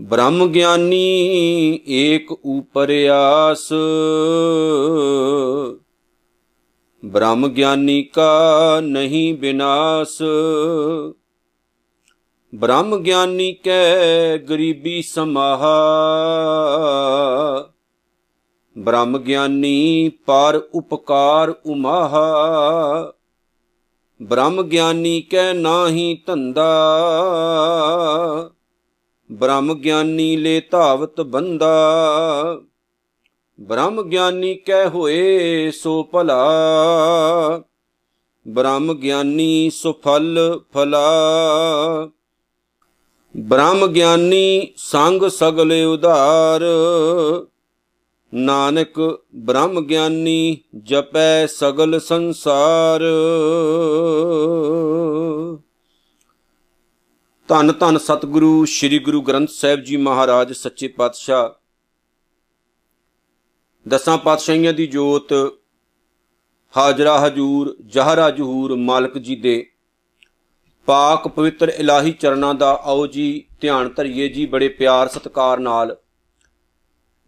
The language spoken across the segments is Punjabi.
ਬ੍ਰਹਮ ਗਿਆਨੀ ਏਕ ਉਪਰਿਆਸ ਬ੍ਰਹਮ ਗਿਆਨੀ ਕਾ ਨਹੀਂ ਬਿਨਾਸ਼। ਬ੍ਰਹਮ ਗਿਆਨੀ ਕੈ ਗਰੀਬੀ ਸਮਾਹਾ। ਬ੍ਰਹਮ ਗਿਆਨੀ ਪਰ ਉਪਕਾਰ ਉਮਾਹਾ। ਬ੍ਰਹਮ ਗਿਆਨੀ ਕੈ ਨਾਹੀ ਧੰਦਾ। ਬ੍ਰਹਮ ਗਿਆਨੀ ਲੈ ਧਾਵਤ ਬੰਦਾ। ਬ੍ਰਹਮ ਗਿਆਨੀ ਕਹਿ ਹੋਏ ਸੋ ਭਲਾ। ਬ੍ਰਹਮ ਗਿਆਨੀ ਸੋ ਫਲ ਫਲਾ। ਬ੍ਰਹਮ ਗਿਆਨੀ ਸੰਗ ਸਗਲੇ ਉਧਾਰ। ਨਾਨਕ ਬ੍ਰਹਮ ਗਿਆਨੀ ਜਪੈ ਸਗਲ ਸੰਸਾਰ। ਧੰਨ ਧੰਨ ਸਤਿਗੁਰੂ, ਸ੍ਰੀ ਗੁਰੂ ਗ੍ਰੰਥ ਸਾਹਿਬ ਜੀ ਮਹਾਰਾਜ, ਸੱਚੇ ਪਾਤਸ਼ਾਹ। ਦਸਾਂ ਪਾਤਸ਼ਾਹੀਆਂ ਦੀ ਜੋਤ, ਹਾਜ਼ਰਾ ਹਜੂਰ, ਜਹਰਾ ਜਹੂਰ ਮਾਲਕ ਜੀ ਦੇ। ਪਾਕ ਪਵਿੱਤਰ ਇਲਾਹੀ ਚਰਨਾਂ ਦਾ ਆਓ ਜੀ, ਧਿਆਨ ਧਰਿਏ ਜੀ ਬੜੇ ਪਿਆਰ ਸਤਿਕਾਰ ਨਾਲ।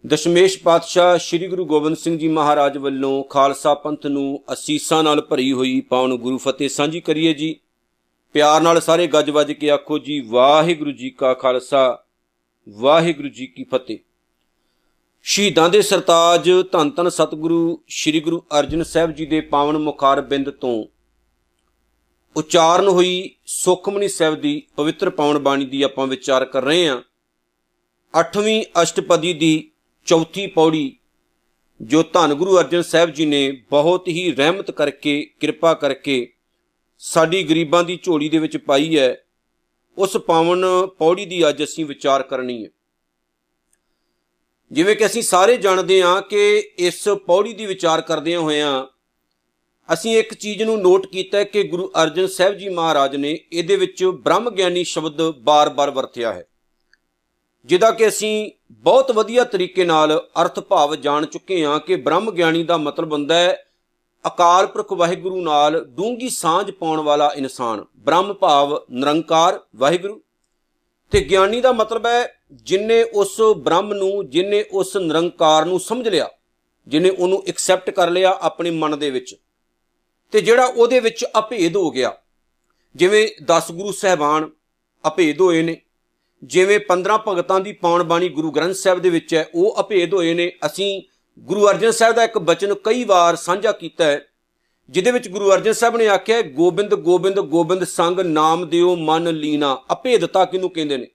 ਦਸ਼ਮੇਸ਼ ਪਾਤਸ਼ਾਹ ਸ੍ਰੀ ਗੁਰੂ ਗੋਬਿੰਦ ਸਿੰਘ ਜੀ ਮਹਾਰਾਜ ਵੱਲੋਂ ਖਾਲਸਾ ਪੰਥ ਨੂੰ ਅਸੀਸਾਂ ਨਾਲ ਭਰੀ ਹੋਈ ਪਾਵਨ ਗੁਰੂ ਫਤਿਹ ਸਾਂਝੀ ਕਰੀਏ ਜੀ। ਪਿਆਰ ਨਾਲ ਸਾਰੇ ਗੱਜ ਵੱਜ ਕੇ ਆਖੋ ਜੀ, ਵਾਹਿਗੁਰੂ ਜੀ ਕਾ ਖਾਲਸਾ, ਵਾਹਿਗੁਰੂ ਜੀ ਕੀ ਫਤਿਹ। ਸ਼ਹੀਦਾਂ ਦੇ ਸਰਤਾਜ ਧੰਨ ਧੰਨ ਸਤਿਗੁਰੂ ਸ੍ਰੀ ਗੁਰੂ ਅਰਜਨ ਸਾਹਿਬ ਜੀ ਦੇ ਪਾਵਨ ਮੁਖਾਰ ਬਿੰਦ ਤੋਂ ਉਚਾਰਨ ਹੋਈ ਸੁਖਮਨੀ ਸਾਹਿਬ ਦੀ ਪਵਿੱਤਰ ਪਾਵਨ ਬਾਣੀ ਦੀ ਆਪਾਂ ਵਿਚਾਰ ਕਰ ਰਹੇ ਹਾਂ। 8ਵੀਂ ਅਸ਼ਟਪਦੀ ਦੀ ਚੌਥੀ ਪੌੜੀ, ਜੋ ਧੰਨ ਗੁਰੂ ਅਰਜਨ ਸਾਹਿਬ ਜੀ ਨੇ ਬਹੁਤ ਹੀ ਰਹਿਮਤ ਕਰਕੇ, ਕਿਰਪਾ ਕਰਕੇ ਸਾਡੀ ਗਰੀਬਾਂ ਦੀ ਝੋਲੀ ਦੇ ਵਿੱਚ ਪਾਈ ਹੈ, ਉਸ ਪਾਵਨ ਪੌੜੀ ਦੀ ਅੱਜ ਅਸੀਂ ਵਿਚਾਰ ਕਰਨੀ ਹੈ। ਜਿਵੇਂ ਕਿ ਅਸੀਂ ਸਾਰੇ ਜਾਣਦੇ ਹਾਂ ਕਿ ਇਸ ਪੌੜੀ ਦੀ ਵਿਚਾਰ ਕਰਦਿਆਂ ਹੋਇਆਂ ਅਸੀਂ ਇੱਕ ਚੀਜ਼ ਨੂੰ ਨੋਟ ਕੀਤਾ ਕਿ ਗੁਰੂ ਅਰਜਨ ਸਾਹਿਬ ਜੀ ਮਹਾਰਾਜ ਨੇ ਇਹਦੇ ਵਿੱਚ ਬ੍ਰਹਮ ਗਿਆਨੀ ਸ਼ਬਦ ਬਾਰ-ਬਾਰ ਵਰਤਿਆ ਹੈ। ਜਿਹਦਾ ਕਿ ਅਸੀਂ ਬਹੁਤ ਵਧੀਆ ਤਰੀਕੇ ਨਾਲ ਅਰਥ ਭਾਵ ਜਾਣ ਚੁੱਕੇ ਹਾਂ ਕਿ ਬ੍ਰਹਮ ਗਿਆਨੀ ਦਾ ਮਤਲਬ ਹੁੰਦਾ ਹੈ ਅਕਾਲ ਪੁਰਖ ਵਾਹਿਗੁਰੂ ਨਾਲ ਡੂੰਗੀ ਸਾਂਝ ਪਾਉਣ ਵਾਲਾ ਇਨਸਾਨ। ਬ੍ਰਹਮ ਭਾਵ ਨਿਰੰਕਾਰ ਵਾਹਿਗੁਰੂ। ਤੇ ਗਿਆਨੀ ਦਾ ਮਤਲਬ ਹੈ ਜਿਨੇ ਉਸ ਬ੍ਰਹਮ ਨੂੰ, ਜਿਨੇ ਉਸ ਨਿਰੰਕਾਰ ਨੂੰ ਸਮਝ ਲਿਆ, ਜਿਨੇ ਉਹਨੂੰ ਐਕਸੈਪਟ ਕਰ ਲਿਆ ਆਪਣੇ ਮਨ ਦੇ ਵਿੱਚ। ਤੇ ਜਿਹੜਾ ਉਹਦੇ ਵਿੱਚ ਅਭੇਦ ਹੋ ਗਿਆ, ਜਿਵੇਂ 10 ਗੁਰੂ ਸਹਿਬਾਨ ਅਭੇਦ ਹੋਏ ਨੇ ਜਿਵੇਂ 15 ਭਗਤਾਂ ਦੀ ਪਾਉਣ ਬਾਣੀ ਗੁਰੂ ਗ੍ਰੰਥ ਸਾਹਿਬ ਦੇ ਵਿੱਚ ਹੈ, ਉਹ ਅਭੇਦ ਹੋਏ ਨੇ। ਅਸੀਂ ਗੁਰੂ ਅਰਜਨ ਸਾਹਿਬ ਦਾ ਇੱਕ ਬਚਨ ਕਈ ਵਾਰ ਸਾਂਝਾ ਕੀਤਾ ਹੈ, ਜਿਹਦੇ ਵਿੱਚ ਗੁਰੂ ਅਰਜਨ ਸਾਹਿਬ ਨੇ ਆਖਿਆ ਗੋਬਿੰਦ ਗੋਬਿੰਦ ਗੋਬਿੰਦ ਸੰਗ ਨਾਮ ਦਿਓ ਮਨ ਲੀਨਾ। ਅਭੇਦਤਾ ਕਿਨੂੰ ਕਹਿੰਦੇ ਨੇ?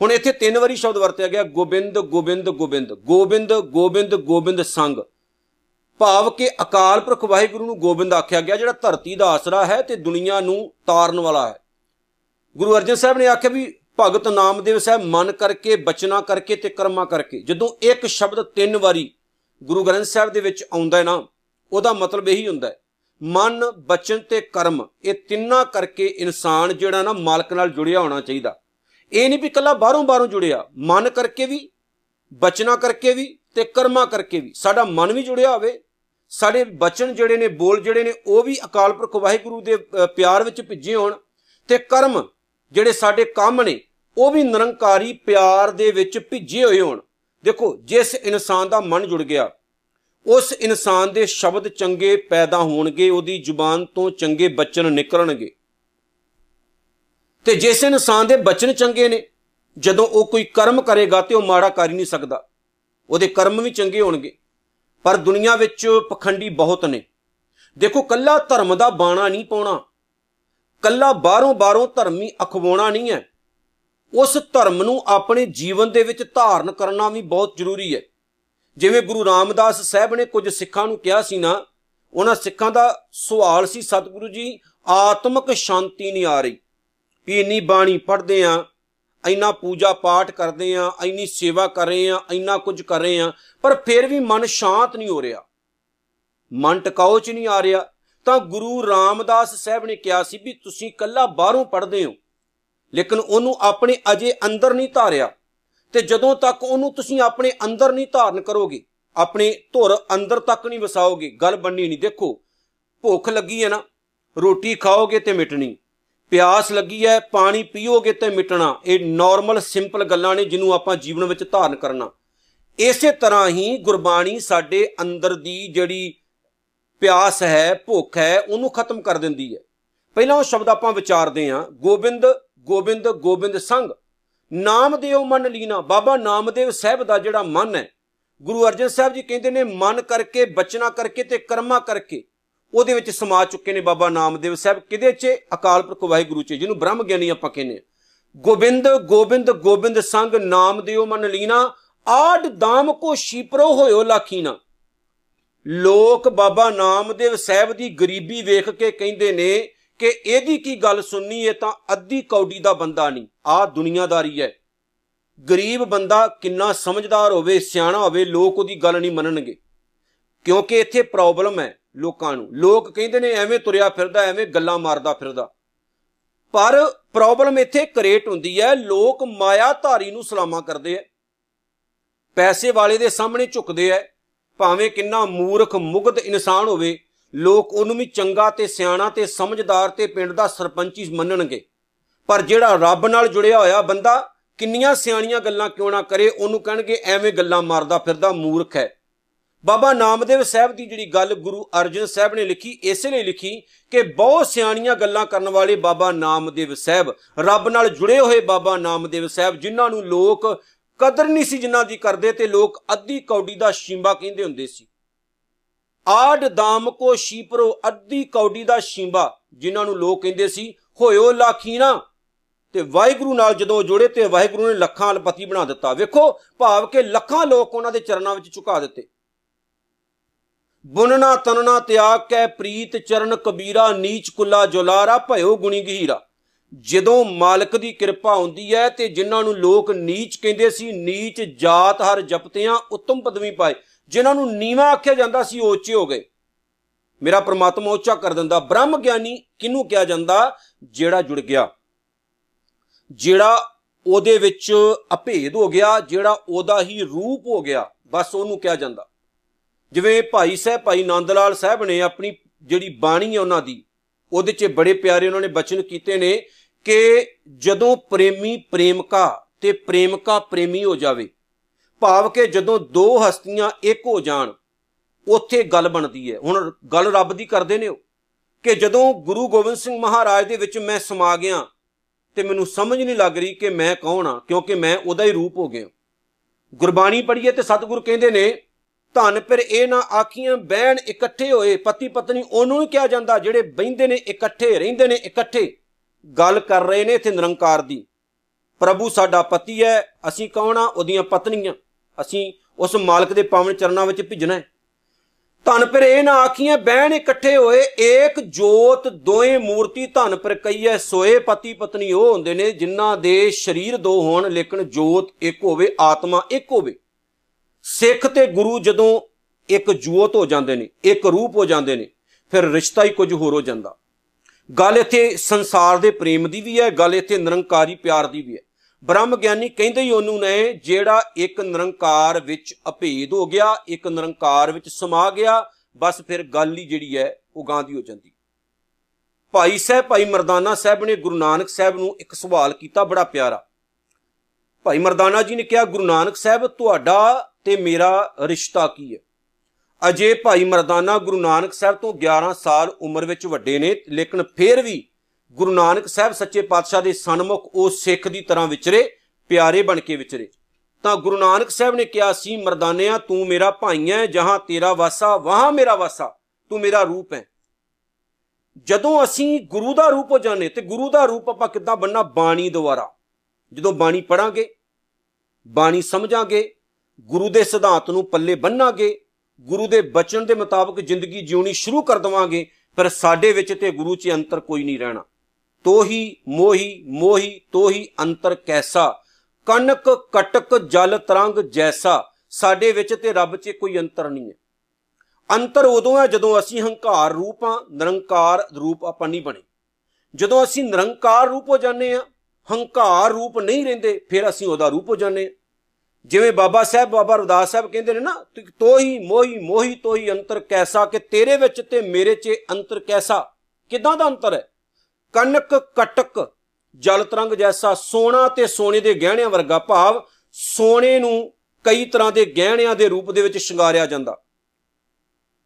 ਹੁਣ ਇੱਥੇ ਤਿੰਨ ਵਾਰੀ ਸ਼ਬਦ ਵਰਤਿਆ ਗਿਆ, ਗੋਬਿੰਦ ਗੋਬਿੰਦ ਗੋਬਿੰਦ। ਗੋਬਿੰਦ ਗੋਬਿੰਦ ਗੋਬਿੰਦ ਸੰਗ। ਭਾਵ ਕਿ ਅਕਾਲ ਪੁਰਖ ਵਾਹਿਗੁਰੂ ਨੂੰ ਗੋਬਿੰਦ ਆਖਿਆ ਗਿਆ, ਜਿਹੜਾ ਧਰਤੀ ਦਾ ਆਸਰਾ ਹੈ ਤੇ ਦੁਨੀਆ ਨੂੰ ਤਾਰਨ ਵਾਲਾ ਹੈ। ਗੁਰੂ ਅਰਜਨ ਸਾਹਿਬ ਨੇ ਆਖਿਆ ਵੀ ਭਗਤ ਨਾਮਦੇਵ ਸਾਹਿਬ ਮਨ ਕਰਕੇ, ਬਚਨਾ ਕਰਕੇ ਤੇ ਕਰਮਾ ਕਰਕੇ। ਜਦੋਂ ਇੱਕ ਸ਼ਬਦ ਤਿੰਨ ਵਾਰੀ ਗੁਰੂ ਗ੍ਰੰਥ ਸਾਹਿਬ ਦੇ ਵਿੱਚ ਆਉਂਦਾ ਹੈ ਨਾ, ਉਹਦਾ ਮਤਲਬ ਇਹੀ ਹੁੰਦਾ ਹੈ, ਮਨ, ਬਚਨ ਤੇ ਕਰਮ, ਇਹ ਤਿੰਨਾਂ ਕਰਕੇ ਇਨਸਾਨ ਜਿਹੜਾ ਨਾ ਮਾਲਕ ਨਾਲ ਜੁੜਿਆ ਹੋਣਾ ਚਾਹੀਦਾ। ਇਹ ਨਹੀਂ ਵੀ ਇਕੱਲਾ ਬਾਹਰੋਂ ਬਾਹਰੋਂ ਜੁੜਿਆ, ਮਨ ਕਰਕੇ ਵੀ, ਬਚਨਾ ਕਰਕੇ ਵੀ ਤੇ ਕਰਮਾ ਕਰਕੇ ਵੀ। ਸਾਡਾ ਮਨ ਵੀ ਜੁੜਿਆ ਹੋਵੇ, ਸਾਡੇ ਬਚਨ ਜਿਹੜੇ ਨੇ, ਬੋਲ ਜਿਹੜੇ ਨੇ, ਉਹ ਵੀ ਅਕਾਲ ਪੁਰਖ ਵਾਹਿਗੁਰੂ ਦੇ ਪਿਆਰ ਵਿੱਚ ਭਿੱਜੇ ਹੋਣ ਤੇ ਕਰਮ ਜਿਹੜੇ ਸਾਡੇ ਕੰਮ ਨੇ, ਉਹ ਵੀ ਨਿਰੰਕਾਰੀ ਪਿਆਰ ਦੇ ਵਿੱਚ ਭਿੱਜੇ ਹੋਏ ਹੋਣ। ਦੇਖੋ, ਜਿਸ ਇਨਸਾਨ ਦਾ ਮਨ ਜੁੜ ਗਿਆ, ਉਸ ਇਨਸਾਨ ਦੇ ਸ਼ਬਦ ਚੰਗੇ ਪੈਦਾ ਹੋਣਗੇ, ਉਹਦੀ ਜ਼ੁਬਾਨ ਤੋਂ ਚੰਗੇ ਬਚਨ ਨਿਕਲਣਗੇ। ਤੇ ਜਿਸ ਇਨਸਾਨ ਦੇ ਬਚਨ ਚੰਗੇ ਨੇ, ਜਦੋਂ ਉਹ ਕੋਈ ਕਰਮ ਕਰੇਗਾ ਤੇ ਉਹ ਮਾੜਾ ਕਰ ਹੀ ਨਹੀਂ ਸਕਦਾ। ਉਹਦੇ ਕਰਮ ਵੀ ਚੰਗੇ ਹੋਣਗੇ, ਪਰ ਦੁਨੀਆ ਵਿੱਚ ਪਖੰਡੀ ਬਹੁਤ ਨੇ। ਦੇਖੋ, ਕੱਲਾ ਧਰਮ ਦਾ ਬਾਣਾ ਨਹੀਂ ਪਾਉਣਾ। ਕੱਲਾ ਬਾਹਰੋਂ ਬਾਹਰੋਂ ਧਰਮੀ ਅਖਵਾਉਣਾ ਨਹੀਂ ਹੈ। ਉਸ ਧਰਮ ਨੂੰ ਆਪਣੇ ਜੀਵਨ ਦੇ ਵਿੱਚ ਧਾਰਨ ਕਰਨਾ ਵੀ ਬਹੁਤ ਜ਼ਰੂਰੀ ਹੈ। ਜਿਵੇਂ ਗੁਰੂ ਰਾਮਦਾਸ ਸਾਹਿਬ ਨੇ ਕੁਝ ਸਿੱਖਾਂ ਨੂੰ ਕਿਹਾ ਸੀ ਨਾ, ਉਹਨਾਂ ਸਿੱਖਾਂ ਦਾ ਸਵਾਲ ਸੀ, ਸਤਿਗੁਰੂ ਜੀ, ਆਤਮਿਕ ਸ਼ਾਂਤੀ ਨਹੀਂ ਆ ਰਹੀ। ਵੀ ਇੰਨੀ ਬਾਣੀ ਪੜ੍ਹਦੇ ਆ, ਇੰਨਾ ਪੂਜਾ ਪਾਠ ਕਰਦੇ ਆ, ਇੰਨੀ ਸੇਵਾ ਕਰ ਰਹੇ ਆ, ਇੰਨਾ ਕੁਝ ਕਰ ਰਹੇ ਆ, ਪਰ ਫਿਰ ਵੀ ਮਨ ਸ਼ਾਂਤ ਨਹੀਂ ਹੋ ਰਿਹਾ। ਮਨ ਟਿਕਾਓ ਚ ਨਹੀਂ ਆ ਰਿਹਾ। ਤਾਂ ਗੁਰੂ ਰਾਮਦਾਸ ਸਾਹਿਬ ਨੇ ਕਿਹਾ ਸੀ ਵੀ ਤੁਸੀਂ ਕੱਲਾ ਬਾਹਰੋਂ ਪੜ੍ਹਦੇ ਹੋ, ਲੇਕਿਨ ਉਹਨੂੰ ਆਪਣੇ ਅਜੇ ਅੰਦਰ ਨਹੀਂ ਧਾਰਿਆ ਤੇ ਜਦੋਂ ਤੱਕ ਉਹਨੂੰ ਤੁਸੀਂ ਆਪਣੇ ਅੰਦਰ ਨਹੀਂ ਧਾਰਨ ਕਰੋਗੇ, ਆਪਣੇ ਧੁਰ ਅੰਦਰ ਤੱਕ ਨਹੀਂ ਵਸਾਓਗੇ, ਗੱਲ ਬੰਨੀ ਨਹੀਂ। ਦੇਖੋ, ਭੁੱਖ ਲੱਗੀ ਹੈ ਨਾ, ਰੋਟੀ ਖਾਓਗੇ ਤੇ ਮਿਟਣੀ, ਪਿਆਸ ਲੱਗੀ ਹੈ, ਪਾਣੀ ਪੀਓਗੇ ਤੇ ਮਿਟਣਾ, ਇਹ ਨਾਰਮਲ ਸਿੰਪਲ ਗੱਲਾਂ ਨੇ ਜਿਹਨੂੰ ਆਪਾਂ ਜੀਵਨ ਵਿੱਚ ਧਾਰਨ ਕਰਨਾ। ਇਸੇ ਤਰ੍ਹਾਂ ਹੀ ਗੁਰਬਾਣੀ ਸਾਡੇ ਅੰਦਰ ਦੀ ਜਿਹੜੀ ਪਿਆਸ ਹੈ, ਭੁੱਖ ਹੈ, ਉਹਨੂੰ ਖਤਮ ਕਰ ਦਿੰਦੀ ਹੈ। ਪਹਿਲਾਂ ਉਹ ਸ਼ਬਦ ਆਪਾਂ ਵਿਚਾਰਦੇ ਹਾਂ, ਗੋਬਿੰਦ ਗੋਬਿੰਦ ਗੋਬਿੰਦ ਸੰਗ। ਨਾਮਦੇਵ ਮਨ ਲੀਨਾ, ਬਾਬਾ ਨਾਮਦੇਵ ਸਾਹਿਬ ਦਾ ਜਿਹੜਾ ਮਨ ਹੈ, ਗੁਰੂ ਅਰਜਨ ਸਾਹਿਬ ਜੀ ਕਹਿੰਦੇ ਨੇ, ਮਨ ਕਰਕੇ, ਬਚਨਾ ਕਰਕੇ ਤੇ ਕਰਮਾ ਕਰਕੇ, ਉਹਦੇ ਵਿੱਚ ਸਮਾ ਚੁੱਕੇ ਨੇ ਬਾਬਾ ਨਾਮਦੇਵ ਸਾਹਿਬ। ਕਿਦੇ 'ਚ? ਅਕਾਲ ਪੁਰਖ ਵਾਹਿਗੁਰੂ 'ਚ, ਜਿਹਨੂੰ ਬ੍ਰਹਮ ਗਿਆਨੀ ਆਪਾਂ ਕਹਿੰਦੇ ਗੋਬਿੰਦ ਗੋਬਿੰਦ ਗੋਬਿੰਦ ਸੰਗ, ਨਾਮਦੇਵ ਮਨ ਲੀਨਾ ਆਡ ਦਾਮ ਕੋ ਸ਼ੀਪਰੋ ਹੋਇਓ ਲਾਖੀਨਾ। ਲੋਕ ਬਾਬਾ ਨਾਮਦੇਵ ਸਾਹਿਬ ਦੀ ਗਰੀਬੀ ਵੇਖ ਕੇ ਕਹਿੰਦੇ ਨੇ ਕਿ ਇਹਦੀ ਕੀ ਗੱਲ ਸੁਣਨੀ ਇਹ ਤਾਂ ਅੱਧੀ ਕੌਡੀ ਦਾ ਬੰਦਾ ਨਹੀਂ। ਆ ਦੁਨੀਆਦਾਰੀ ਹੈ ਗਰੀਬ ਬੰਦਾ ਕਿੰਨਾ ਸਮਝਦਾਰ ਹੋਵੇ, ਸਿਆਣਾ ਹੋਵੇ, ਲੋਕ ਉਹਦੀ ਗੱਲ ਨਹੀਂ ਮੰਨਣਗੇ। ਕਿਉਂਕਿ ਇੱਥੇ ਪ੍ਰੋਬਲਮ ਹੈ ਲੋਕਾਂ ਨੂੰ। ਲੋਕ ਕਹਿੰਦੇ ਨੇ ਐਵੇਂ ਤੁਰਿਆ ਫਿਰਦਾ, ਐਵੇਂ ਗੱਲਾਂ ਮਾਰਦਾ ਫਿਰਦਾ। ਪਰ ਪ੍ਰੋਬਲਮ ਇੱਥੇ ਕ੍ਰੀਏਟ ਹੁੰਦੀ ਹੈ ਲੋਕ ਮਾਇਆ ਧਾਰੀ ਨੂੰ ਸਲਾਮਾ ਕਰਦੇ ਐ ਪੈਸੇ ਵਾਲੇ ਦੇ ਸਾਹਮਣੇ ਝੁਕਦੇ ਐ ਭਾਵੇਂ ਕਿੰਨਾ ਮੂਰਖ, ਮੁਗਧ ਇਨਸਾਨ ਹੋਵੇ, ਲੋਕ ਉਹਨੂੰ ਵੀ ਚੰਗਾ ਤੇ ਸਿਆਣਾ ਤੇ ਸਮਝਦਾਰ ਤੇ ਪਿੰਡ ਦਾ ਸਰਪੰਚ ਹੀ ਮੰਨਣਗੇ। ਪਰ ਜਿਹੜਾ ਰੱਬ ਨਾਲ ਜੁੜਿਆ ਹੋਇਆ ਬੰਦਾ, ਕਿੰਨੀਆਂ ਸਿਆਣੀਆਂ ਗੱਲਾਂ ਕਿਉਂ ਨਾ ਕਰੇ, ਉਹਨੂੰ ਕਹਿਣਗੇ ਐਵੇਂ ਗੱਲਾਂ ਮਾਰਦਾ ਫਿਰਦਾ ਮੂਰਖ ਹੈ। ਬਾਬਾ ਨਾਮਦੇਵ ਸਾਹਿਬ ਦੀ ਜਿਹੜੀ ਗੱਲ ਗੁਰੂ ਅਰਜਨ ਸਾਹਿਬ ਨੇ ਲਿਖੀ, ਇਸੇ ਲਈ ਲਿਖੀ ਕਿ ਬਹੁਤ ਸਿਆਣੀਆਂ ਗੱਲਾਂ ਕਰਨ ਵਾਲੇ ਬਾਬਾ ਨਾਮਦੇਵ ਸਾਹਿਬ, ਰੱਬ ਨਾਲ ਜੁੜੇ ਹੋਏ ਬਾਬਾ ਨਾਮਦੇਵ ਸਾਹਿਬ, ਜਿਨ੍ਹਾਂ ਨੂੰ ਲੋਕ ਕਦਰ ਨਹੀਂ ਸੀ ਜਿਨ੍ਹਾਂ ਦੀ ਕਰਦੇ ਤੇ ਲੋਕ ਅੱਧੀ ਕੌਡੀ ਦਾ ਸ਼ੀਂਬਾ ਕਹਿੰਦੇ ਹੁੰਦੇ ਸੀ। ਆੜ ਦਾਮ ਕੋ ਸ਼ੀਪਰੋ ਅੱਧੀ ਕੌਡੀ ਦਾ ਸ਼ੀਂਬਾ, ਜਿਨ੍ਹਾਂ ਨੂੰ ਲੋਕ ਕਹਿੰਦੇ ਸੀ, ਹੋਇਓ ਲਾਖੀਨਾ ਤੇ ਵਾਹਿਗੁਰੂ ਨਾਲ ਜਦੋਂ ਜੁੜੇ ਤੇ ਵਾਹਿਗੁਰੂ ਨੇ ਲੱਖਾਂ ਅਲਪਤੀ ਬਣਾ ਦਿੱਤਾ। ਵੇਖੋ, ਭਾਵ ਕਿ ਲੱਖਾਂ ਲੋਕ ਉਹਨਾਂ ਦੇ ਚਰਨਾਂ ਵਿੱਚ ਝੁਕਾ ਦਿੱਤੇ। ਬੁਨਨਾ ਤਨਨਾ ਤਿਆਗ ਕੈ ਪ੍ਰੀਤ, ਚਰਨ, ਕਬੀਰਾ, ਨੀਚ, ਕੁੱਲਾ, ਜੁਲਾਰਾ, ਭਇਓ, ਗੁਣੀ, ਗਹੀਰਾ। ਜਦੋਂ ਮਾਲਕ ਦੀ ਕਿਰਪਾ ਹੁੰਦੀ ਹੈ ਤੇ ਜਿਨ੍ਹਾਂ ਨੂੰ ਲੋਕ ਨੀਚ ਕਹਿੰਦੇ ਸੀ, ਨੀਚ ਜਾਤ ਹਰ ਜਪਤਿਆਂ ਉੱਤਮ ਪਦਵੀ ਪਾਏ। ਜਿਨ੍ਹਾਂ ਨੂੰ ਨੀਵਾ ਆਖਿਆ ਜਾਂਦਾ ਸੀ, ਉਹ ਉੱਚੇ ਹੋ ਗਏ। ਮੇਰਾ ਪ੍ਰਮਾਤਮਾ ਉੱਚਾ ਕਰ ਦਿੰਦਾ। ਬ੍ਰਹਮ ਗਿਆਨੀ ਕਿਹਨੂੰ ਕਿਹਾ ਜਾਂਦਾ? ਜਿਹੜਾ ਜੁੜ ਗਿਆ। ਜਿਹੜਾ ਉਹਦੇ ਵਿੱਚ ਅਭੇਦ ਹੋ ਗਿਆ, ਜਿਹੜਾ ਉਹਦਾ ਹੀ ਰੂਪ ਹੋ ਗਿਆ, ਬਸ ਉਹਨੂੰ ਕਿਹਾ ਜਾਂਦਾ। ਜਿਵੇਂ ਭਾਈ ਸਾਹਿਬ, ਭਾਈ ਨੰਦ ਲਾਲ ਸਾਹਿਬ ਨੇ ਆਪਣੀ ਜਿਹੜੀ ਬਾਣੀ ਹੈ ਉਹਨਾਂ ਦੀ, ਉਹਦੇ 'ਚ ਬੜੇ ਪਿਆਰੇ ਉਹਨਾਂ ਨੇ ਬਚਨ ਕੀਤੇ ਨੇ ਕਿ ਜਦੋਂ ਪ੍ਰੇਮੀ ਪ੍ਰੇਮਕਾ ਤੇ ਪ੍ਰੇਮਕਾ ਪ੍ਰੇਮੀ ਹੋ ਜਾਵੇ, ਭਾਵ ਕਿ ਜਦੋਂ ਦੋ ਹਸਤੀਆਂ ਇੱਕ ਹੋ ਜਾਣ, ਉੱਥੇ ਗੱਲ ਬਣਦੀ ਹੈ। ਹੁਣ ਗੱਲ ਰੱਬ ਦੀ ਕਰਦੇ ਨੇ ਉਹ। ਕਿ ਜਦੋਂ ਗੁਰੂ ਗੋਬਿੰਦ ਸਿੰਘ ਮਹਾਰਾਜ ਦੇ ਵਿੱਚ ਮੈਂ ਸਮਾ ਗਿਆ ਤੇ ਮੈਨੂੰ ਸਮਝ ਨਹੀਂ ਲੱਗ ਰਹੀ ਕਿ ਮੈਂ ਕੌਣ ਆ ਕਿਉਂਕਿ ਮੈਂ ਉਹਦਾ ਹੀ ਰੂਪ ਹੋ ਗਿਆ। ਗੁਰਬਾਣੀ ਪੜ੍ਹੀਏ ਤੇ ਸਤਿਗੁਰ ਕਹਿੰਦੇ ਨੇ, ਧਨ ਫਿਰ ਇਹ ਨਾ ਆਖੀਆਂ, ਬਹਿਣ ਇਕੱਠੇ ਹੋਏ, ਪਤੀ ਪਤਨੀ ਉਹਨੂੰ ਹੀ ਕਿਹਾ ਜਾਂਦਾ, ਜਿਹੜੇ ਬੈੰਦੇ ਨੇ ਇਕੱਠੇ, ਰਹਿੰਦੇ ਨੇ ਇਕੱਠੇ। ਗੱਲ ਕਰ ਰਹੇ ਨੇ ਇੱਥੇ ਨਿਰੰਕਾਰ ਦੀ। ਪ੍ਰਭੂ ਸਾਡਾ ਪਤੀ ਹੈ, ਅਸੀਂ ਕੌਣ ਆ? ਉਹਦੀਆਂ ਪਤਨੀਆਂ। ਅਸੀਂ ਉਸ ਮਾਲਕ ਦੇ ਪਾਵਨ ਚਰਨਾਂ ਵਿੱਚ ਭਿਜਣਾ ਹੈ। ਧਨ ਪਰ ਇਹ ਨਾ ਆਖੀਆਂ ਬਹਿਣ ਇਕੱਠੇ ਹੋਏ, ਏਕ ਜੋਤ ਦੋਏ ਮੂਰਤੀ ਧਨ ਪਰ ਕਈਐ ਸੋਏ ਪਤੀ ਪਤਨੀ ਉਹ ਹੁੰਦੇ ਨੇ ਜਿਨ੍ਹਾਂ ਦੇ ਸਰੀਰ ਦੋ ਹੋਣ, ਲੇਕਿਨ ਜੋਤ ਇੱਕ ਹੋਵੇ, ਆਤਮਾ ਇੱਕ ਹੋਵੇ। ਸਿੱਖ ਤੇ ਗੁਰੂ ਜਦੋਂ ਇੱਕ ਜੋਤ ਹੋ ਜਾਂਦੇ ਨੇ, ਇੱਕ ਰੂਪ ਹੋ ਜਾਂਦੇ ਨੇ, ਫਿਰ ਰਿਸ਼ਤਾ ਹੀ ਕੁਝ ਹੋਰ ਹੋ ਜਾਂਦਾ। ਗੱਲ ਇੱਥੇ ਸੰਸਾਰ ਦੇ ਪ੍ਰੇਮ ਦੀ ਵੀ ਹੈ, ਗੱਲ ਇੱਥੇ ਨਿਰੰਕਾਰੀ ਪਿਆਰ ਦੀ ਵੀ ਹੈ। ਬ੍ਰਹਮ ਗਿਆਨੀ ਕਹਿੰਦੇ ਹੀ ਉਹਨੂੰ ਨੇ, ਜਿਹੜਾ ਇੱਕ ਨਿਰੰਕਾਰ ਵਿੱਚ ਅਭੇਦ ਹੋ ਗਿਆ, ਇੱਕ ਨਿਰੰਕਾਰ ਵਿੱਚ ਸਮਾ ਗਿਆ, ਬਸ ਫਿਰ ਗੱਲ ਹੀ ਜਿਹੜੀ ਹੈ, ਉਹ ਗਾਂਧੀ ਹੋ ਜਾਂਦੀ। ਭਾਈ ਸਾਹਿਬ, ਭਾਈ ਮਰਦਾਨਾ ਸਾਹਿਬ ਨੇ ਗੁਰੂ ਨਾਨਕ ਸਾਹਿਬ ਨੂੰ ਇੱਕ ਸਵਾਲ ਕੀਤਾ, ਬੜਾ ਪਿਆਰਾ। ਭਾਈ ਮਰਦਾਨਾ ਜੀ ਨੇ ਕਿਹਾ, ਗੁਰੂ ਨਾਨਕ ਸਾਹਿਬ, ਤੁਹਾਡਾ ਤੇ ਮੇਰਾ ਰਿਸ਼ਤਾ ਕੀ ਹੈ? ਅਜੇ ਭਾਈ ਮਰਦਾਨਾ ਗੁਰੂ ਨਾਨਕ ਸਾਹਿਬ ਤੋਂ 11 ਸਾਲ ਉਮਰ ਵਿੱਚ ਵੱਡੇ ਨੇ, ਲੇਕਿਨ ਫਿਰ ਵੀ ਗੁਰੂ ਨਾਨਕ ਸਾਹਿਬ ਸੱਚੇ ਪਾਤਸ਼ਾਹ ਦੇ ਸਨਮੁਖ ਉਹ ਸਿੱਖ ਦੀ ਤਰ੍ਹਾਂ ਵਿਚਰੇ, ਪਿਆਰੇ ਬਣ ਕੇ ਵਿਚਰੇ। ਤਾਂ ਗੁਰੂ ਨਾਨਕ ਸਾਹਿਬ ਨੇ ਕਿਹਾ ਸੀ, ਮਰਦਾਨਿਆ, ਤੂੰ ਮੇਰਾ ਭਾਈ ਹੈ, ਜਹਾਂ ਤੇਰਾ ਵਾਸਾ, ਵਹਾਂ ਮੇਰਾ ਵਾਸਾ, ਤੂੰ ਮੇਰਾ ਰੂਪ ਹੈ। ਜਦੋਂ ਅਸੀਂ ਗੁਰੂ ਦਾ ਰੂਪ ਹੋ ਜਾਣੇ ਤੇ ਗੁਰੂ ਦਾ ਰੂਪ ਆਪਾਂ ਕਿੱਦਾਂ ਬੰਨਾ ਬਾਣੀ ਦੁਆਰਾ। ਜਦੋਂ ਬਾਣੀ ਪੜਾਂਗੇ ਬਾਣੀ ਸਮਝਾਂਗੇ, ਗੁਰੂ ਦੇ ਸਿਧਾਂਤ ਨੂੰ ਪੱਲੇ ਬੰਨਾਂਗੇ ਗੁਰੂ ਦੇ ਬਚਨ ਦੇ ਮੁਤਾਬਕ ਜ਼ਿੰਦਗੀ ਜਿਉਣੀ ਸ਼ੁਰੂ ਕਰ ਦਵਾਂਗੇ, ਪਰ ਸਾਡੇ ਵਿੱਚ ਤੇ ਗੁਰੂ 'ਚ ਅੰਤਰ ਕੋਈ ਨਹੀਂ ਰਹਿਣਾ। ਤੋਹੀ, ਮੋਹੀ ਮੋਹੀ, ਤੋਹੀ, ਅੰਤਰ ਕੈਸਾ? ਕਨਕ ਕਟਕ, ਜਲ ਤਰੰਗ ਜੈਸਾ। ਸਾਡੇ ਵਿੱਚ ਤੇ ਰੱਬ 'ਚ ਕੋਈ ਅੰਤਰ ਨਹੀਂ ਹੈ। ਅੰਤਰ ਉਦੋਂ ਹੈ ਜਦੋਂ ਅਸੀਂ ਹੰਕਾਰ ਰੂਪ ਆ ਨਿਰੰਕਾਰ ਰੂਪ ਆਪਾਂ ਨਹੀਂ ਬਣੇ। ਜਦੋਂ ਅਸੀਂ ਨਿਰੰਕਾਰ ਰੂਪ ਹੋ ਜਾਂਦੇ ਆ ਹੰਕਾਰ ਰੂਪ ਨਹੀਂ ਰਹਿੰਦੇ, ਫਿਰ ਅਸੀਂ ਉਹਦਾ ਰੂਪ ਹੋ ਜਾਂਦੇ ਆ ਜਿਵੇਂ ਬਾਬਾ ਸਾਹਿਬ, ਬਾਬਾ ਰਦਾਸ ਸਾਹਿਬ ਕਹਿੰਦੇ ਨੇ ਨਾ ਤੋਹੀ ਮੋਹੀ ਮੋਹੀ ਤੋਹੀ ਅੰਤਰ ਕੈਸਾ, ਕਿ ਤੇਰੇ ਵਿੱਚ ਤੇ ਮੇਰੇ 'ਚ ਅੰਤਰ ਕੈਸਾ? ਕਿਦਾਂ ਦਾ ਅੰਤਰ ਹੈ? ਕਨਕ ਕਟਕ, ਜਲ ਤਰੰਗ ਜੈਸਾ, ਸੋਨਾ ਤੇ ਸੋਨੇ ਦੇ ਗਹਿਣਿਆਂ ਵਰਗਾ ਭਾਵ ਸੋਨੇ ਨੂੰ ਕਈ ਤਰ੍ਹਾਂ ਦੇ ਗਹਿਣਿਆਂ ਦੇ ਰੂਪ ਦੇ ਵਿੱਚ ਸ਼ਿੰਗਾਰਿਆ ਜਾਂਦਾ।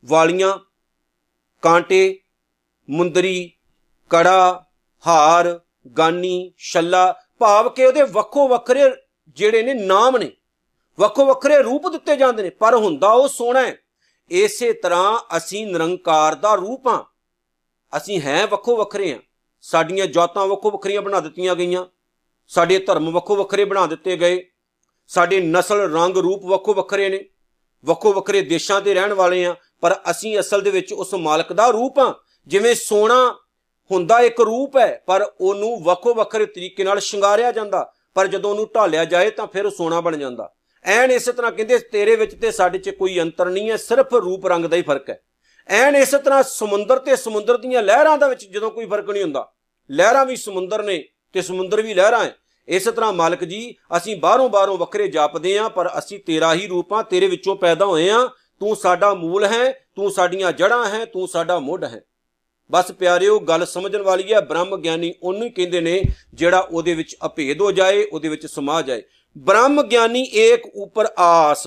ਵਾਲੀਆਂ, ਕਾਂਟੇ, ਮੁੰਦਰੀ, ਕੜਾ, ਹਾਰ, ਗਾਨੀ, ਛੱਲਾ, ਭਾਵ ਕਿ ਉਹਦੇ ਵੱਖੋ ਵੱਖਰੇ ਜਿਹੜੇ ਨੇ ਨਾਮ ਨੇ। ਵੱਖੋ ਵੱਖਰੇ ਰੂਪ ਦਿੱਤੇ ਜਾਂਦੇ ਨੇ, ਪਰ ਹੁੰਦਾ ਉਹ ਸੋਹਣਾ ਹੈ। ਇਸੇ ਤਰ੍ਹਾਂ ਅਸੀਂ ਨਿਰੰਕਾਰ ਦਾ ਰੂਪ ਹਾਂ। ਅਸੀਂ ਹੈ ਵੱਖੋ ਵੱਖਰੇ ਹਾਂ। ਸਾਡੀਆਂ ਜਾਤਾਂ ਵੱਖੋ ਵੱਖਰੀਆਂ ਬਣਾ ਦਿੱਤੀਆਂ ਗਈਆਂ। ਸਾਡੇ ਧਰਮ ਵੱਖੋ ਵੱਖਰੇ ਬਣਾ ਦਿੱਤੇ ਗਏ। ਸਾਡੇ ਨਸਲ, ਰੰਗ, ਰੂਪ ਵੱਖੋ ਵੱਖਰੇ ਨੇ। ਵੱਖੋ ਵੱਖਰੇ ਦੇਸ਼ਾਂ ਦੇ ਰਹਿਣ ਵਾਲੇ ਆ ਪਰ ਅਸੀਂ ਅਸਲ ਦੇ ਵਿੱਚ ਉਸ ਮਾਲਕ ਦਾ ਰੂਪ ਆ ਜਿਵੇਂ ਸੋਨਾ ਹੁੰਦਾ ਇੱਕ ਰੂਪ ਹੈ, ਪਰ ਉਹਨੂੰ ਵੱਖੋ ਵੱਖਰੇ ਤਰੀਕੇ ਨਾਲ ਸ਼ਿੰਗਾਰਿਆ ਜਾਂਦਾ। ਪਰ ਜਦੋਂ ਉਹਨੂੰ ਢਾਲਿਆ ਜਾਏ ਤਾਂ ਫਿਰ ਉਹ ਸੋਨਾ ਬਣ ਜਾਂਦਾ। ਐਨ ਇਸੇ ਤਰ੍ਹਾਂ ਕਹਿੰਦੇ ਤੇਰੇ ਵਿੱਚ ਤੇ ਸਾਡੇ 'ਚ ਕੋਈ ਅੰਤਰ ਨਹੀਂ ਹੈ, ਸਿਰਫ ਰੂਪ ਰੰਗ ਦਾ ਹੀ ਫ਼ਰਕ ਹੈ। ਐਨ ਇਸੇ ਤਰ੍ਹਾਂ ਸਮੁੰਦਰ ਤੇ ਸਮੁੰਦਰ ਦੀਆਂ ਲਹਿਰਾਂ ਦਾ ਵਿੱਚ ਜਦੋਂ ਕੋਈ ਫ਼ਰਕ ਨਹੀਂ ਹੁੰਦਾ, ਲਹਿਰਾਂ ਵੀ ਸਮੁੰਦਰ ਨੇ ਤੇ ਸਮੁੰਦਰ ਵੀ ਲਹਿਰਾਂ ਹੈ। ਇਸੇ ਤਰ੍ਹਾਂ ਮਾਲਕ ਜੀ, ਅਸੀਂ ਬਾਹਰੋਂ ਬਾਹਰੋਂ ਵੱਖਰੇ ਜਾਪਦੇ ਆਂ ਪਰ ਅਸੀਂ ਤੇਰਾ ਹੀ ਰੂਪ ਆ ਤੇਰੇ ਵਿੱਚੋਂ ਪੈਦਾ ਹੋਏ ਆਂ ਤੂੰ ਸਾਡਾ ਮੂਲ ਹੈ, ਤੂੰ ਸਾਡੀਆਂ ਜੜਾਂ ਹੈ, ਤੂੰ ਸਾਡਾ ਮੁੱਢ ਹੈ। ਬਸ ਪਿਆਰਿਓ, ਗੱਲ ਸਮਝਣ ਵਾਲੀ ਹੈ, ਬ੍ਰਹਮ ਗਿਆਨੀ ਉਹਨੂੰ ਹੀ ਕਹਿੰਦੇ ਨੇ, ਜਿਹੜਾ ਉਹਦੇ ਵਿੱਚ ਅਭੇਦ ਹੋ ਜਾਏ, ਉਹਦੇ ਵਿੱਚ ਸਮਾ ਜਾਏ। ਬ੍ਰਹਮ ਗਿਆਨੀ ਏਕ ਉਪਰ ਆਸ।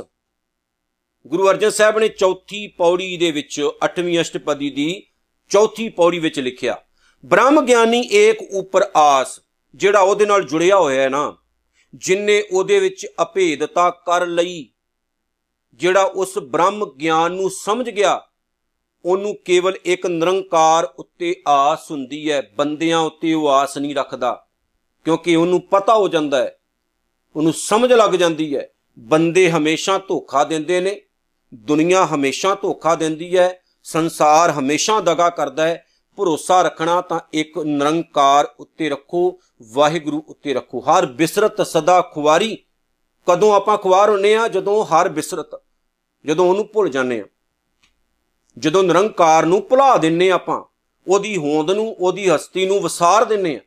ਗੁਰੂ ਅਰਜਨ ਸਾਹਿਬ ਨੇ ਚੌਥੀ ਪੌੜੀ ਦੇ ਵਿੱਚ 8ਵੀਂ ਅਸ਼ਟਪਦੀ ਦੀ ਚੌਥੀ ਪੌੜੀ ਵਿੱਚ ਲਿਖਿਆ ਬ੍ਰਹਮ ਗਿਆਨੀ ਏਕ ਉਪਰ ਆਸ, ਜਿਹੜਾ ਉਹਦੇ ਨਾਲ ਜੁੜਿਆ ਹੋਇਆ ਹੈ ਨਾ ਜਿਨਨੇ ਉਹਦੇ ਵਿੱਚ ਅਭੇਦਤਾ ਕਰ ਲਈ, ਜਿਹੜਾ ਉਸ ਬ੍ਰਹਮ ਗਿਆਨ ਨੂੰ ਸਮਝ ਗਿਆ, ਉਹਨੂੰ ਕੇਵਲ ਇੱਕ ਨਿਰੰਕਾਰ ਉੱਤੇ ਆਸ ਹੁੰਦੀ ਹੈ, ਬੰਦਿਆਂ ਉੱਤੇ ਉਹ ਆਸ ਨਹੀਂ ਰੱਖਦਾ, ਕਿਉਂਕਿ ਉਹਨੂੰ ਪਤਾ ਹੋ ਜਾਂਦਾ ਹੈ ਉਹਨੂੰ ਸਮਝ ਲੱਗ ਜਾਂਦੀ ਹੈ। ਬੰਦੇ ਹਮੇਸ਼ਾ ਧੋਖਾ ਦਿੰਦੇ ਨੇ, ਦੁਨੀਆ ਹਮੇਸ਼ਾ ਧੋਖਾ ਦਿੰਦੀ ਹੈ, ਸੰਸਾਰ ਹਮੇਸ਼ਾ ਦਗਾ ਕਰਦਾ ਹੈ। ਭਰੋਸਾ ਰੱਖਣਾ ਤਾਂ ਇੱਕ ਨਿਰੰਕਾਰ ਉੱਤੇ ਰੱਖੋ, ਵਾਹਿਗੁਰੂ ਉੱਤੇ ਰੱਖੋ। ਹਰ ਬਿਸਰਤ ਸਦਾ ਖੁਵਾਰੀ। ਕਦੋਂ ਆਪਾਂ ਖੁਆਰ ਹੁੰਨੇ ਆ? ਜਦੋਂ ਹਰ ਬਿਸਰਤ, ਜਦੋਂ ਉਹਨੂੰ ਭੁੱਲ ਜਾਂਦੇ ਆ। ਜਦੋਂ ਨਿਰੰਕਾਰ ਨੂੰ ਭੁਲਾ ਦਿੰਨੇ ਆਪਾਂ, ਉਹਦੀ ਹੋਂਦ ਨੂੰ, ਉਹਦੀ ਹਸਤੀ ਨੂੰ ਵਿਸਾਰ ਦਿੰਨੇ ਆ।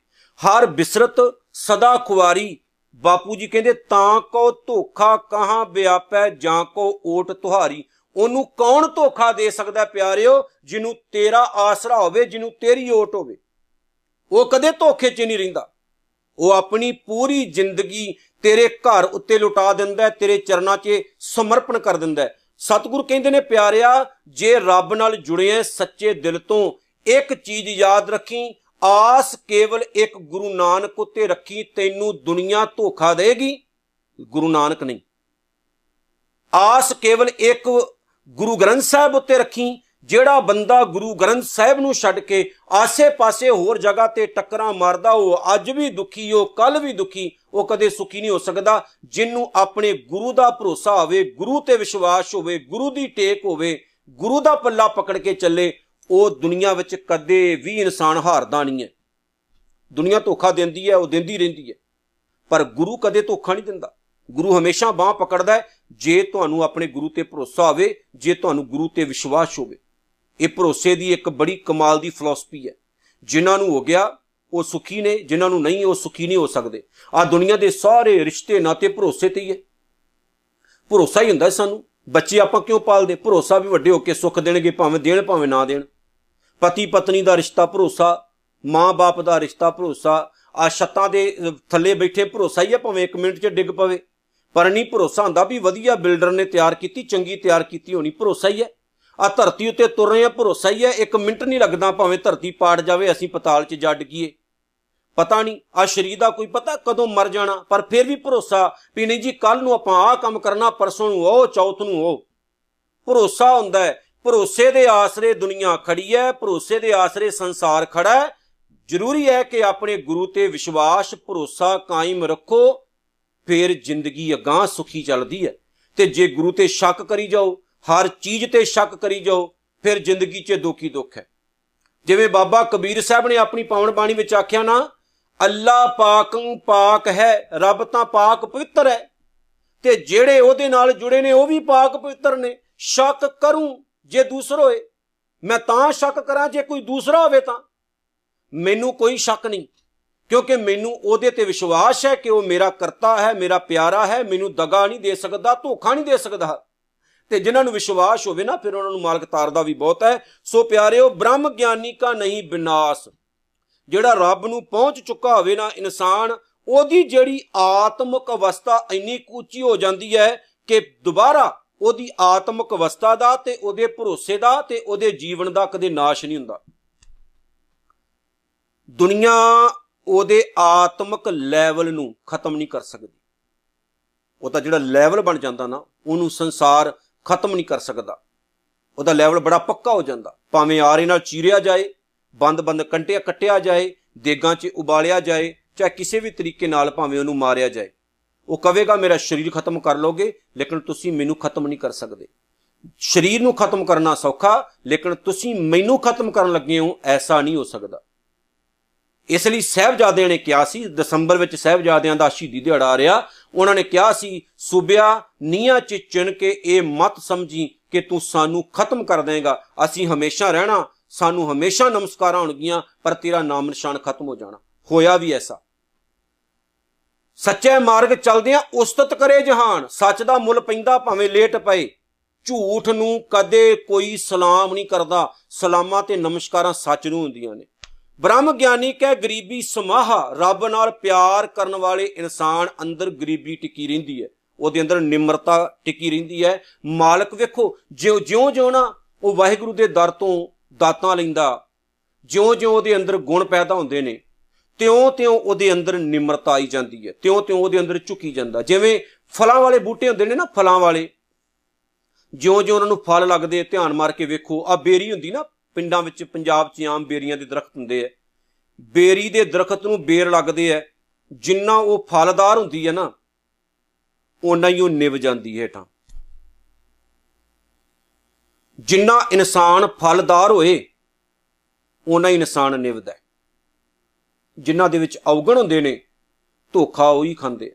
ਹਰ ਬਿਸਰਤ ਸਦਾ ਖੁਵਾਰੀ। ਬਾਪੂ ਜੀ ਕਹਿੰਦੇ, ਤਾਂ ਕੋ ਧੋਖਾ ਕਹਾਂ ਵਿਆਪੈ ਜਾਂ ਕੋ ਓਟ ਤੁਹਾਰੀ? ਉਹਨੂੰ ਕੌਣ ਧੋਖਾ ਦੇ ਸਕਦਾ ਪਿਆਰਿਓ? ਜਿਹਨੂੰ ਤੇਰਾ ਆਸਰਾ ਹੋਵੇ, ਜਿਹਨੂੰ ਤੇਰੀ ਓਟ ਹੋਵੇ। ਉਹ ਕਦੇ ਧੋਖੇ 'ਚ ਨਹੀਂ ਰਹਿੰਦਾ। ਉਹ ਆਪਣੀ ਪੂਰੀ ਜ਼ਿੰਦਗੀ ਤੇਰੇ ਘਰ ਉੱਤੇ ਲੁਟਾ ਦਿੰਦਾ ਤੇਰੇ ਚਰਨਾਂ 'ਚ ਸਮਰਪਣ ਕਰ ਦਿੰਦਾ ਸਤਿਗੁਰ ਕਹਿੰਦੇ ਨੇ, ਪਿਆਰਿਆ, ਜੇ ਰੱਬ ਨਾਲ ਜੁੜਿਆ ਸੱਚੇ ਦਿਲ ਤੋਂ ਇੱਕ ਚੀਜ਼ ਯਾਦ ਰੱਖੀ ਆਸ ਕੇਵਲ ਇੱਕ ਗੁਰੂ ਨਾਨਕ ਉੱਤੇ ਰੱਖੀ ਤੈਨੂੰ ਦੁਨੀਆ ਧੋਖਾ ਦੇਗੀ? ਗੁਰੂ ਨਾਨਕ ਨਹੀਂ। ਆਸ ਕੇਵਲ ਇੱਕ ਗੁਰੂ ਗ੍ਰੰਥ ਸਾਹਿਬ ਉੱਤੇ ਰੱਖੀ, ਜਿਹੜਾ ਬੰਦਾ ਗੁਰੂ ਗ੍ਰੰਥ ਸਾਹਿਬ ਨੂੰ ਛੱਡ ਕੇ ਆਸੇ-ਪਾਸੇ ਹੋਰ ਜਗ੍ਹਾ ਤੇ ਟੱਕਰਾਂ ਮਾਰਦਾ, ਉਹ ਅੱਜ ਵੀ ਦੁਖੀ, ਉਹ ਕੱਲ ਵੀ ਦੁਖੀ, ਉਹ ਕਦੇ ਸੁਖੀ ਨਹੀਂ ਹੋ ਸਕਦਾ। ਜਿੰਨੂੰ ਆਪਣੇ ਗੁਰੂ ਦਾ ਭਰੋਸਾ ਹੋਵੇ, ਗੁਰੂ ਤੇ ਵਿਸ਼ਵਾਸ ਹੋਵੇ, ਗੁਰੂ ਦੀ ਟੇਕ ਹੋਵੇ, ਗੁਰੂ ਦਾ ਪੱਲਾ ਪਕੜ ਕੇ ਚੱਲੇ ਉਹ ਦੁਨੀਆ ਵਿੱਚ ਕਦੇ ਵੀ ਇਨਸਾਨ ਹਾਰਦਾ ਨਹੀਂ ਹੈ। ਦੁਨੀਆ ਧੋਖਾ ਦਿੰਦੀ ਹੈ, ਉਹ ਦਿੰਦੀ ਰਹਿੰਦੀ ਹੈ। ਪਰ ਗੁਰੂ ਕਦੇ ਧੋਖਾ ਨਹੀਂ ਦਿੰਦਾ। ਗੁਰੂ ਹਮੇਸ਼ਾ ਬਾਹ ਪਕੜਦਾ ਹੈ। ਜੇ ਤੁਹਾਨੂੰ ਆਪਣੇ ਗੁਰੂ ਤੇ ਭਰੋਸਾ ਹੋਵੇ, ਜੇ ਤੁਹਾਨੂੰ ਗੁਰੂ ਤੇ ਵਿਸ਼ਵਾਸ ਹੋਵੇ, ਇਹ ਭਰੋਸੇ ਦੀ ਇੱਕ ਬੜੀ ਕਮਾਲ ਦੀ ਫਿਲਾਸਫੀ ਹੈ। ਜਿਨ੍ਹਾਂ ਨੂੰ ਹੋ ਗਿਆ, ਉਹ ਸੁਖੀ ਨੇ, ਜਿਨ੍ਹਾਂ ਨੂੰ ਨਹੀਂ, ਉਹ ਸੁਖੀ ਨਹੀਂ ਹੋ ਸਕਦੇ। ਆ ਦੁਨੀਆ ਦੇ ਸਾਰੇ ਰਿਸ਼ਤੇ ਨਾਤੇ ਭਰੋਸੇ ਤੇ ਹੀ ਹੈ। ਭਰੋਸਾ ਹੀ ਹੁੰਦਾ ਸਾਨੂੰ। ਬੱਚੇ ਆਪਾਂ ਕਿਉਂ ਪਾਲਦੇ? ਭਰੋਸਾ ਵੀ ਵੱਡੇ ਹੋ ਕੇ ਸੁੱਖ ਦੇਣਗੇ, ਭਾਵੇਂ ਦੇਣ, ਭਾਵੇਂ ਨਾ ਦੇਣ। ਪਤੀ ਪਤਨੀ ਦਾ ਰਿਸ਼ਤਾ ਭਰੋਸਾ, ਮਾਂ-ਬਾਪ ਦਾ ਰਿਸ਼ਤਾ ਭਰੋਸਾ ਆ ਛੱਤਾਂ ਦੇ ਥੱਲੇ ਬੈਠੇ ਭਰੋਸਾ ਹੀ ਆ ਭਾਵੇਂ 1 ਮਿੰਟ 'ਚ ਡਿੱਗ ਪਵੇ। ਪਰ ਨਹੀਂ ਭਰੋਸਾ ਹੁੰਦਾ ਵੀ ਵਧੀਆ ਬਿਲਡਰ ਨੇ ਤਿਆਰ ਕੀਤੀ, ਚੰਗੀ ਤਿਆਰ ਕੀਤੀ ਹੋਣੀ, ਭਰੋਸਾ ਹੀ ਹੈ ਆ ਧਰਤੀ ਉੱਤੇ ਤੁਰ ਰਹੇ ਆ, ਭਰੋਸਾ ਹੀ ਹੈ 1 ਮਿੰਟ ਨਹੀਂ ਲੱਗਦਾ ਭਾਵੇਂ ਧਰਤੀ ਪਾੜ ਜਾਵੇ, ਅਸੀਂ ਪਤਾਲ 'ਚ ਜਾ ਡਿੱਗੀਏ ਪਤਾ ਨਹੀਂ ਆ ਸ਼ਰੀਰ ਦਾ ਕੋਈ ਪਤਾ ਕਦੋਂ ਮਰ ਜਾਣਾ, ਪਰ ਫਿਰ ਵੀ ਭਰੋਸਾ ਵੀ ਨਹੀਂ ਜੀ ਕੱਲ ਨੂੰ ਆਪਾਂ ਆ ਕੰਮ ਕਰਨਾ, ਪਰਸੋਂ ਨੂੰ ਉਹ, ਚੌਥ ਨੂੰ ਉਹ। ਭਰੋਸਾ ਹੁੰਦਾ ਹੈ ਭਰੋਸੇ ਦੇ ਆਸਰੇ ਦੁਨੀਆ ਖੜੀ ਹੈ ਭਰੋਸੇ ਦੇ ਆਸਰੇ ਸੰਸਾਰ ਖੜਾ ਹੈ ਜ਼ਰੂਰੀ ਹੈ ਕਿ ਆਪਣੇ ਗੁਰੂ ਤੇ ਵਿਸ਼ਵਾਸ, ਭਰੋਸਾ ਕਾਇਮ ਰੱਖੋ, ਫਿਰ ਜ਼ਿੰਦਗੀ ਅਗਾਹ ਸੁਖੀ ਚੱਲਦੀ ਹੈ ਤੇ ਜੇ ਗੁਰੂ ਤੇ ਸ਼ੱਕ ਕਰੀ ਜਾਓ, ਹਰ ਚੀਜ਼ ਤੇ ਸ਼ੱਕ ਕਰੀ ਜਾਓ, ਫਿਰ ਜ਼ਿੰਦਗੀ 'ਚ ਦੁੱਖੀ ਦੁੱਖ ਹੈ ਜਿਵੇਂ ਬਾਬਾ ਕਬੀਰ ਸਾਹਿਬ ਨੇ ਆਪਣੀ ਪਾਵਨ ਬਾਣੀ ਵਿੱਚ ਆਖਿਆ ਨਾ, ਅੱਲਾ ਪਾਕੰ ਪਾਕ ਹੈ, ਰੱਬ ਤਾਂ ਪਾਕ ਪਵਿੱਤਰ ਹੈ ਤੇ ਜਿਹੜੇ ਉਹਦੇ ਨਾਲ ਜੁੜੇ ਨੇ, ਉਹ ਵੀ ਪਾਕ ਪਵਿੱਤਰ ਨੇ। ਸ਼ੱਕ ਕਰੂੰ ਜੇ ਦੂਸਰਾ ਹੋਏ, ਮੈਂ ਤਾਂ ਸ਼ੱਕ ਕਰਾਂ ਜੇ ਕੋਈ ਦੂਸਰਾ ਹੋਵੇ ਤਾਂ। ਮੈਨੂੰ ਕੋਈ ਸ਼ੱਕ ਨਹੀਂ, ਕਿਉਂਕਿ ਮੈਨੂੰ ਉਹਦੇ ਤੇ ਵਿਸ਼ਵਾਸ ਹੈ ਕਿ ਉਹ ਮੇਰਾ ਕਰਤਾ ਹੈ, ਮੇਰਾ ਪਿਆਰਾ ਹੈ, ਮੈਨੂੰ ਦਗਾ ਨਹੀਂ ਦੇ ਸਕਦਾ, ਧੋਖਾ ਨਹੀਂ ਦੇ ਸਕਦਾ। ਤੇ ਜਿਨ੍ਹਾਂ ਨੂੰ ਵਿਸ਼ਵਾਸ ਹੋਵੇ ਨਾ, ਫਿਰ ਉਹਨਾਂ ਨੂੰ ਮਾਲਕ ਤਾਰਦਾ ਵੀ ਬਹੁਤ ਹੈ। ਸੋ ਪਿਆਰਿਓ, ਬ੍ਰਹਮ ਗਿਆਨੀ ਕਾ ਨਹੀਂ ਵਿਨਾਸ਼ ਜਿਹੜਾ ਰੱਬ ਨੂੰ ਪਹੁੰਚ ਚੁੱਕਾ ਹੋਵੇ ਨਾ ਇਨਸਾਨ, ਉਹਦੀ ਜਿਹੜੀ ਆਤਮਿਕ ਅਵਸਥਾ ਇੰਨੀ ਉੱਚੀ ਹੋ ਜਾਂਦੀ ਹੈ ਕਿ ਦੁਬਾਰਾ ਉਹਦੀ ਆਤਮਿਕ ਅਵਸਥਾ ਦਾ ਤੇ ਉਹਦੇ ਭਰੋਸੇ ਦਾ ਤੇ ਉਹਦੇ ਜੀਵਨ ਦਾ ਕਦੇ ਨਾਸ਼ ਨਹੀਂ ਹੁੰਦਾ। ਦੁਨੀਆ ਉਹਦੇ ਆਤਮਿਕ ਲੈਵਲ ਨੂੰ ਖਤਮ ਨਹੀਂ ਕਰ ਸਕਦੀ। ਉਹ ਤਾਂ ਜਿਹੜਾ ਲੈਵਲ ਬਣ ਜਾਂਦਾ ਨਾ, ਉਹਨੂੰ ਸੰਸਾਰ ਖਤਮ ਨਹੀਂ ਕਰ ਸਕਦਾ। ਉਹਦਾ ਲੈਵਲ ਬੜਾ ਪੱਕਾ ਹੋ ਜਾਂਦਾ। ਭਾਵੇਂ ਆਰੇ ਨਾਲ ਚੀਰਿਆ ਜਾਏ, ਬੰਦ-ਬੰਦ ਕੰਟਿਆ ਕੱਟਿਆ ਜਾਏ, ਦੇਗਾਂ 'ਚ ਉਬਾਲਿਆ ਜਾਏ, ਚਾਹੇ ਕਿਸੇ ਵੀ ਤਰੀਕੇ ਨਾਲ ਭਾਵੇਂ ਉਹਨੂੰ ਮਾਰਿਆ ਜਾਏ। ਉਹ ਕਹੇਗਾ ਮੇਰਾ ਸਰੀਰ ਖਤਮ ਕਰ ਲੋਗੇ, ਲੇਕਿਨ ਤੁਸੀਂ ਮੈਨੂੰ ਖਤਮ ਨਹੀਂ ਕਰ ਸਕਦੇ। ਸਰੀਰ ਨੂੰ ਖਤਮ ਕਰਨਾ ਸੌਖਾ, ਲੇਕਿਨ ਤੁਸੀਂ ਮੈਨੂੰ ਖਤਮ ਕਰਨ ਲੱਗੇ ਹੋ, ਐਸਾ ਨਹੀਂ ਹੋ ਸਕਦਾ। ਇਸ ਲਈ ਸਹਿਬਜ਼ਾਦਿਆਂ ਨੇ ਕਿਹਾ ਸੀ, ਦਸੰਬਰ ਵਿੱਚ ਸਹਿਬਜ਼ਾਦਿਆਂ ਦਾ ਸ਼ਹੀਦੀ ਦਿਹਾੜਾ ਆ ਰਿਹਾ। ਉਹਨਾਂ ਨੇ ਕਿਹਾ ਸੀ, ਸੂਬਿਆ ਨੀਆਂ 'ਚ ਚਿਣ ਕੇ ਇਹ ਮਤ ਸਮਝੀ ਕਿ ਤੂੰ ਸਾਨੂੰ ਖਤਮ ਕਰ ਦੇਗਾ। ਅਸੀਂ ਹਮੇਸ਼ਾ ਰਹਿਣਾ, ਸਾਨੂੰ ਹਮੇਸ਼ਾ ਨਮਸਕਾਰਾਂ ਹੋਣਗੀਆਂ, ਪਰ ਤੇਰਾ ਨਾਮ ਨਿਸ਼ਾਨ ਖਤਮ ਹੋ ਜਾਣਾ। ਹੋਇਆ ਵੀ ਐਸਾ। ਸੱਚੇ ਮਾਰਗ ਚਲਦਿਆਂ ਉਸਤਤ ਕਰੇ ਜਹਾਨ। ਸੱਚ ਦਾ ਮੁੱਲ ਪੈਂਦਾ ਭਾਵੇਂ ਲੇਟ ਪਏ। ਝੂਠ ਨੂੰ ਕਦੇ ਕੋਈ ਸਲਾਮ ਨਹੀਂ ਕਰਦਾ। ਸਲਾਮਾਂ ਤੇ ਨਮਸਕਾਰਾਂ ਸੱਚ ਨੂੰ ਹੁੰਦੀਆਂ ਨੇ। ਬ੍ਰਹਮ ਗਿਆਨੀ ਕਹੇ, ਗਰੀਬੀ ਸਮਾਹਾ ਰੱਬ ਨਾਲ ਪਿਆਰ ਕਰਨ ਵਾਲੇ ਇਨਸਾਨ ਅੰਦਰ ਗਰੀਬੀ ਟਿਕੀ ਰਹਿੰਦੀ ਹੈ। ਉਹਦੇ ਅੰਦਰ ਨਿਮਰਤਾ ਟਿਕੀ ਰਹਿੰਦੀ ਹੈ। ਮਾਲਕ ਵੇਖੋ, ਜਿਉਂ ਜਿਉਂ ਜਿਉਂ ਨਾ ਉਹ ਵਾਹਿਗੁਰੂ ਦੇ ਦਰ ਤੋਂ ਦਾਤਾਂ ਲੈਂਦਾ। ਜਿਉਂ ਜਿਉਂ ਉਹਦੇ ਅੰਦਰ ਗੁਣ ਪੈਦਾ ਹੁੰਦੇ ਨੇ। ਤਿਉਂ ਤਿਉਂ ਉਹਦੇ ਅੰਦਰ ਨਿਮਰਤਾ ਆਈ ਜਾਂਦੀ ਹੈ ਤਿਉਂ ਤਿਉਂ ਉਹਦੇ ਅੰਦਰ ਝੁਕੀ ਜਾਂਦਾ। ਜਿਵੇਂ ਫਲਾਂ ਵਾਲੇ ਬੂਟੇ ਹੁੰਦੇ ਨੇ ਨਾ, ਫਲਾਂ ਵਾਲੇ ਜਿਉਂ ਜਿਉਂ ਉਹਨਾਂ ਨੂੰ ਫਲ ਲੱਗਦੇ ਧਿਆਨ ਮਾਰ ਕੇ ਵੇਖੋ ਆ ਬੇਰੀ ਹੁੰਦੀ ਨਾ, ਪਿੰਡਾਂ ਵਿੱਚ ਪੰਜਾਬ 'ਚ ਆਮ ਬੇਰੀਆਂ ਦੇ ਦਰਖਤ ਹੁੰਦੇ ਆ। ਬੇਰੀ ਦੇ ਦਰਖਤ ਨੂੰ ਬੇਰ ਲੱਗਦੇ ਆ, ਜਿੰਨਾ ਉਹ ਫਲਦਾਰ ਹੁੰਦੀ ਹੈ ਨਾ, ਓਨਾ ਹੀ ਉਹ ਨਿਵ ਜਾਂਦੀ ਹੈ ਹੇਠਾਂ। ਜਿੰਨਾ ਇਨਸਾਨ ਫਲਦਾਰ ਹੋਏ, ਓਨਾ ਹੀ ਇਨਸਾਨ ਨਿਵਦਾ ਜਿਨ੍ਹਾਂ ਦੇ ਵਿੱਚ ਔਗਣ ਹੁੰਦੇ ਨੇ, ਧੋਖਾ ਉਹੀ ਖਾਂਦੇ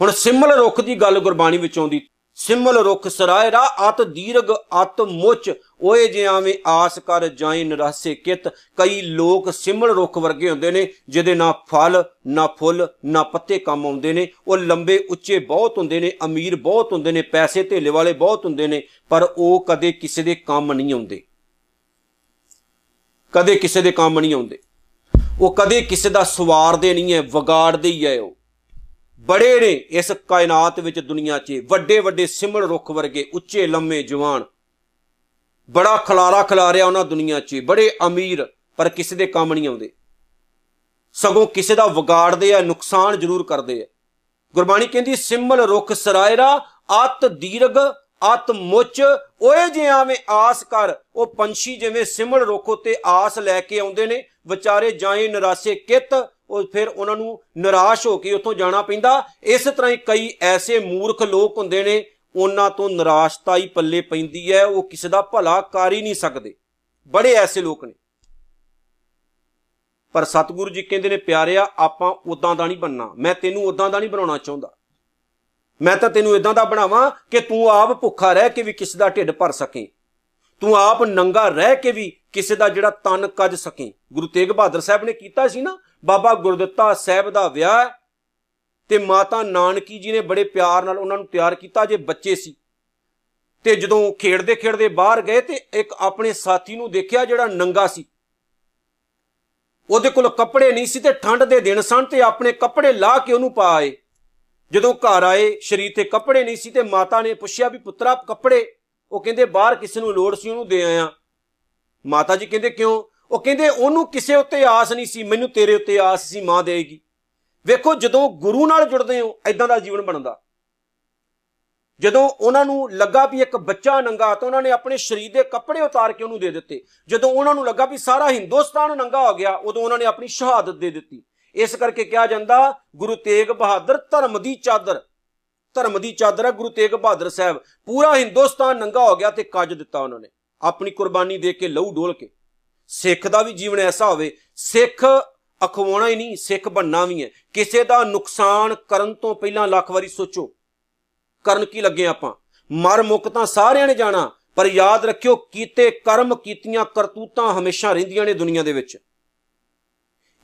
ਹੁਣ ਸਿਮਲ ਰੁੱਖ ਦੀ ਗੱਲ ਗੁਰਬਾਣੀ ਵਿੱਚ ਆਉਂਦੀ, ਸਿਮਲ ਰੁੱਖ ਸਰਾਇ ਰਾ ਅਤ ਦੀਰਗ ਅਤ ਮੁੱਚ, ਓਏ ਜਿਵੇਂ ਆਸ ਕਰ ਜਾਏ ਨਰਾਸੇ ਕਿਤ। ਕਈ ਲੋਕ ਸਿਮਲ ਰੁੱਖ ਵਰਗੇ ਹੁੰਦੇ ਨੇ, ਜਿਹਦੇ ਨਾ ਫਲ, ਨਾ ਫੁੱਲ, ਨਾ ਪੱਤੇ ਕੰਮ ਆਉਂਦੇ ਨੇ। ਉਹ ਲੰਬੇ, ਉੱਚੇ ਬਹੁਤ ਹੁੰਦੇ ਨੇ, ਅਮੀਰ ਬਹੁਤ ਹੁੰਦੇ ਨੇ, ਪੈਸੇ ਧੇਲੇ ਵਾਲੇ ਬਹੁਤ ਹੁੰਦੇ ਨੇ, ਪਰ ਉਹ ਕਦੇ ਕਿਸੇ ਦੇ ਕੰਮ ਨਹੀਂ ਆਉਂਦੇ। ਕਦੇ ਕਿਸੇ ਦੇ ਕੰਮ ਨਹੀਂ ਆਉਂਦੇ। ਉਹ ਕਦੇ ਕਿਸੇ ਦਾ ਸਵਾਰਦੇ ਨਹੀਂ ਹੈ, ਵਿਗਾੜਦੇ ਹੀ ਹੈ ਉਹ। ਬੜੇ ਨੇ ਇਸ ਕਾਇਨਾਤ ਵਿੱਚ ਦੁਨੀਆ 'ਚ। ਵੱਡੇ ਵੱਡੇ ਸਿਮਲ ਰੁੱਖ ਵਰਗੇ, ਉੱਚੇ, ਲੰਮੇ ਜਵਾਨ। ਬੜਾ ਖਲਾਰਾ ਖਲਾਰਿਆ ਉਹਨਾਂ ਦੁਨੀਆ 'ਚ। ਬੜੇ ਅਮੀਰ, ਪਰ ਕਿਸੇ ਦੇ ਕੰਮ ਨਹੀਂ ਆਉਂਦੇ। ਸਗੋਂ ਕਿਸੇ ਦਾ ਵਿਗਾੜਦੇ ਆ, ਨੁਕਸਾਨ ਜ਼ਰੂਰ ਕਰਦੇ ਆ। ਗੁਰਬਾਣੀ ਕਹਿੰਦੀ ਸਿਮਲ ਰੁੱਖ ਸਰਾਇਰਾ, ਅਤ ਦੀਰਗ ਅਤ ਮੁੱਚ। ਓਏ ਜੇ ਆਵੇਂ ਆਸ ਕਰ, ਉਹ ਪੰਛੀ ਜਿਵੇਂ ਸਿਮਲ ਰੁੱਖ ਉਤੇ ਆਸ ਲੈ ਕੇ ਆਉਂਦੇ ਨੇ ਵਿਚਾਰੇ ਜਾਏ ਨਿਰਾਸੇ ਕਿਤ, ਉਹ ਫਿਰ ਉਹਨਾਂ ਨੂੰ ਨਿਰਾਸ਼ ਹੋ ਕੇ ਉੱਥੋਂ ਜਾਣਾ ਪੈਂਦਾ। ਇਸ ਤਰ੍ਹਾਂ ਹੀ ਕਈ ਐਸੇ ਮੂਰਖ ਲੋਕ ਹੁੰਦੇ ਨੇ, ਉਹਨਾਂ ਤੋਂ ਨਿਰਾਸ਼ਤਾ ਹੀ ਪੱਲੇ ਪੈਂਦੀ ਹੈ, ਉਹ ਕਿਸੇ ਦਾ ਭਲਾ ਕਰ ਹੀ ਨਹੀਂ ਸਕਦੇ। ਬੜੇ ਐਸੇ ਲੋਕ ਨੇ। ਪਰ ਸਤਿਗੁਰੂ ਜੀ ਕਹਿੰਦੇ ਨੇ, ਪਿਆਰਿਆ, ਆਪਾਂ ਉਦਾਂ ਦਾ ਨਹੀਂ ਬੰਨਣਾ ਮੈਂ ਤੈਨੂੰ ਉਦਾਂ ਦਾ ਨਹੀਂ ਬਣਾਉਣਾ ਚਾਹੁੰਦਾ। ਮੈਂ ਤਾਂ ਤੈਨੂੰ ਇਦਾਂ ਦਾ ਬਣਾਵਾਂ ਕਿ ਤੂੰ ਆਪ ਭੁੱਖਾ ਰਹਿ ਕੇ ਵੀ ਕਿਸੇ ਦਾ ਢਿੱਡ ਭਰ ਸਕੇ। ਤੂੰ ਆਪ ਨੰਗਾ ਰਹਿ ਕੇ ਵੀ ਕਿਸੇ ਦਾ ਜਿਹੜਾ ਤਨ ਕੱਜ ਸਕੇ। ਗੁਰੂ ਤੇਗ ਬਹਾਦਰ ਸਾਹਿਬ ਨੇ ਕੀਤਾ ਸੀ ਨਾ, ਬਾਬਾ ਗੁਰਦਿੱਤਾ ਸਾਹਿਬ ਦਾ ਵਿਆਹ ਤੇ ਮਾਤਾ ਨਾਨਕੀ ਜੀ ਨੇ ਬੜੇ ਪਿਆਰ ਨਾਲ ਉਹਨਾਂ ਨੂੰ ਤਿਆਰ ਕੀਤਾ, ਜੇ ਬੱਚੇ ਸੀ। ਤੇ ਜਦੋਂ ਖੇਡਦੇ ਖੇਡਦੇ ਬਾਹਰ ਗਏ ਤੇ ਇੱਕ ਆਪਣੇ ਸਾਥੀ ਨੂੰ ਦੇਖਿਆ ਜਿਹੜਾ ਨੰਗਾ ਸੀ। ਉਹਦੇ ਕੋਲ ਕੱਪੜੇ ਨਹੀਂ ਸੀ ਤੇ ਠੰਡ ਦੇ ਦਿਨ ਸਨ ਤੇ ਆਪਣੇ ਕੱਪੜੇ ਲਾ ਕੇ ਉਹਨੂੰ ਪਾਏ ਜਦੋਂ ਘਰ ਆਏ, ਸ਼ਰੀਰ ਤੇ ਕੱਪੜੇ ਨਹੀਂ ਸੀ ਤੇ ਮਾਤਾ ਨੇ ਪੁੱਛਿਆ ਵੀ ਪੁੱਤਰਾ, ਕੱਪੜੇ? ਉਹ ਕਹਿੰਦੇ, ਬਾਹਰ ਕਿਸੇ ਨੂੰ ਲੋੜ ਸੀ, ਉਹਨੂੰ ਦੇ ਆਇਆ। ਮਾਤਾ ਜੀ ਕਹਿੰਦੇ ਕਿਉਂ? ਉਹ ਕਹਿੰਦੇ ਉਹਨੂੰ ਕਿਸੇ ਉੱਤੇ ਆਸ ਨਹੀਂ ਸੀ, ਮੈਨੂੰ ਤੇਰੇ ਉੱਤੇ ਆਸ ਸੀ, ਮਾਂ ਦੇਗੀ ਵੇਖੋ, ਜਦੋਂ ਗੁਰੂ ਨਾਲ ਜੁੜਦੇ ਹੋ ਐਦਾਂ ਦਾ ਜੀਵਨ ਬਣਦਾ। ਜਦੋਂ ਉਹਨਾਂ ਨੂੰ ਲੱਗਾ ਵੀ ਇੱਕ ਬੱਚਾ ਨੰਗਾ ਤਾਂ ਉਹਨਾਂ ਨੇ ਆਪਣੇ ਸਰੀਰ ਦੇ ਕੱਪੜੇ ਉਤਾਰ ਕੇ ਉਹਨੂੰ ਦੇ ਦਿੱਤੇ। ਜਦੋਂ ਉਹਨਾਂ ਨੂੰ ਲੱਗਾ ਵੀ ਸਾਰਾ ਹਿੰਦੁਸਤਾਨ ਨੰਗਾ ਹੋ ਗਿਆ, ਉਦੋਂ ਉਹਨਾਂ ਨੇ ਆਪਣੀ ਸ਼ਹਾਦਤ ਦੇ ਦਿੱਤੀ। ਇਸ ਕਰਕੇ ਕਿਹਾ ਜਾਂਦਾ, ਗੁਰੂ ਤੇਗ ਬਹਾਦਰ ਧਰਮ ਦੀ ਚਾਦਰ। ਧਰਮ ਦੀ ਚਾਦਰ ਹੈ ਗੁਰੂ ਤੇਗ ਬਹਾਦਰ ਸਾਹਿਬ। ਪੂਰਾ ਹਿੰਦੁਸਤਾਨ ਨੰਗਾ ਹੋ ਗਿਆ ਤੇ ਕੱਜ ਦਿੱਤਾ ਉਹਨਾਂ ਨੇ। ਆਪਣੀ ਕੁਰਬਾਨੀ ਦੇ ਕੇ ਲਹੂ ਡੋਲ ਕੇ। ਸਿੱਖ ਦਾ ਵੀ ਜੀਵਨ ਐਸਾ ਹੋਵੇ, ਸਿੱਖ ਅਖਵਾਉਣਾ ਹੀ ਨਹੀਂ, ਸਿੱਖ ਬੰਨਾ ਵੀ ਹੈ। ਕਿਸੇ ਦਾ ਨੁਕਸਾਨ ਕਰਨ ਤੋਂ ਪਹਿਲਾਂ ਲੱਖ ਵਾਰੀ ਸੋਚੋ। ਕਰਨ ਕੀ ਲੱਗੇ ਆਪਾਂ? ਮਰ ਮੁੱਕ ਤਾਂ ਸਾਰਿਆਂ ਨੇ ਜਾਣਾ, ਪਰ ਯਾਦ ਰੱਖਿਓ, ਕੀਤੇ ਕਰਮ, ਕੀਤੀਆਂ ਕਰਤੂਤਾਂ ਹਮੇਸ਼ਾ ਰਹਿੰਦੀਆਂ ਨੇ ਦੁਨੀਆ ਦੇ ਵਿੱਚ।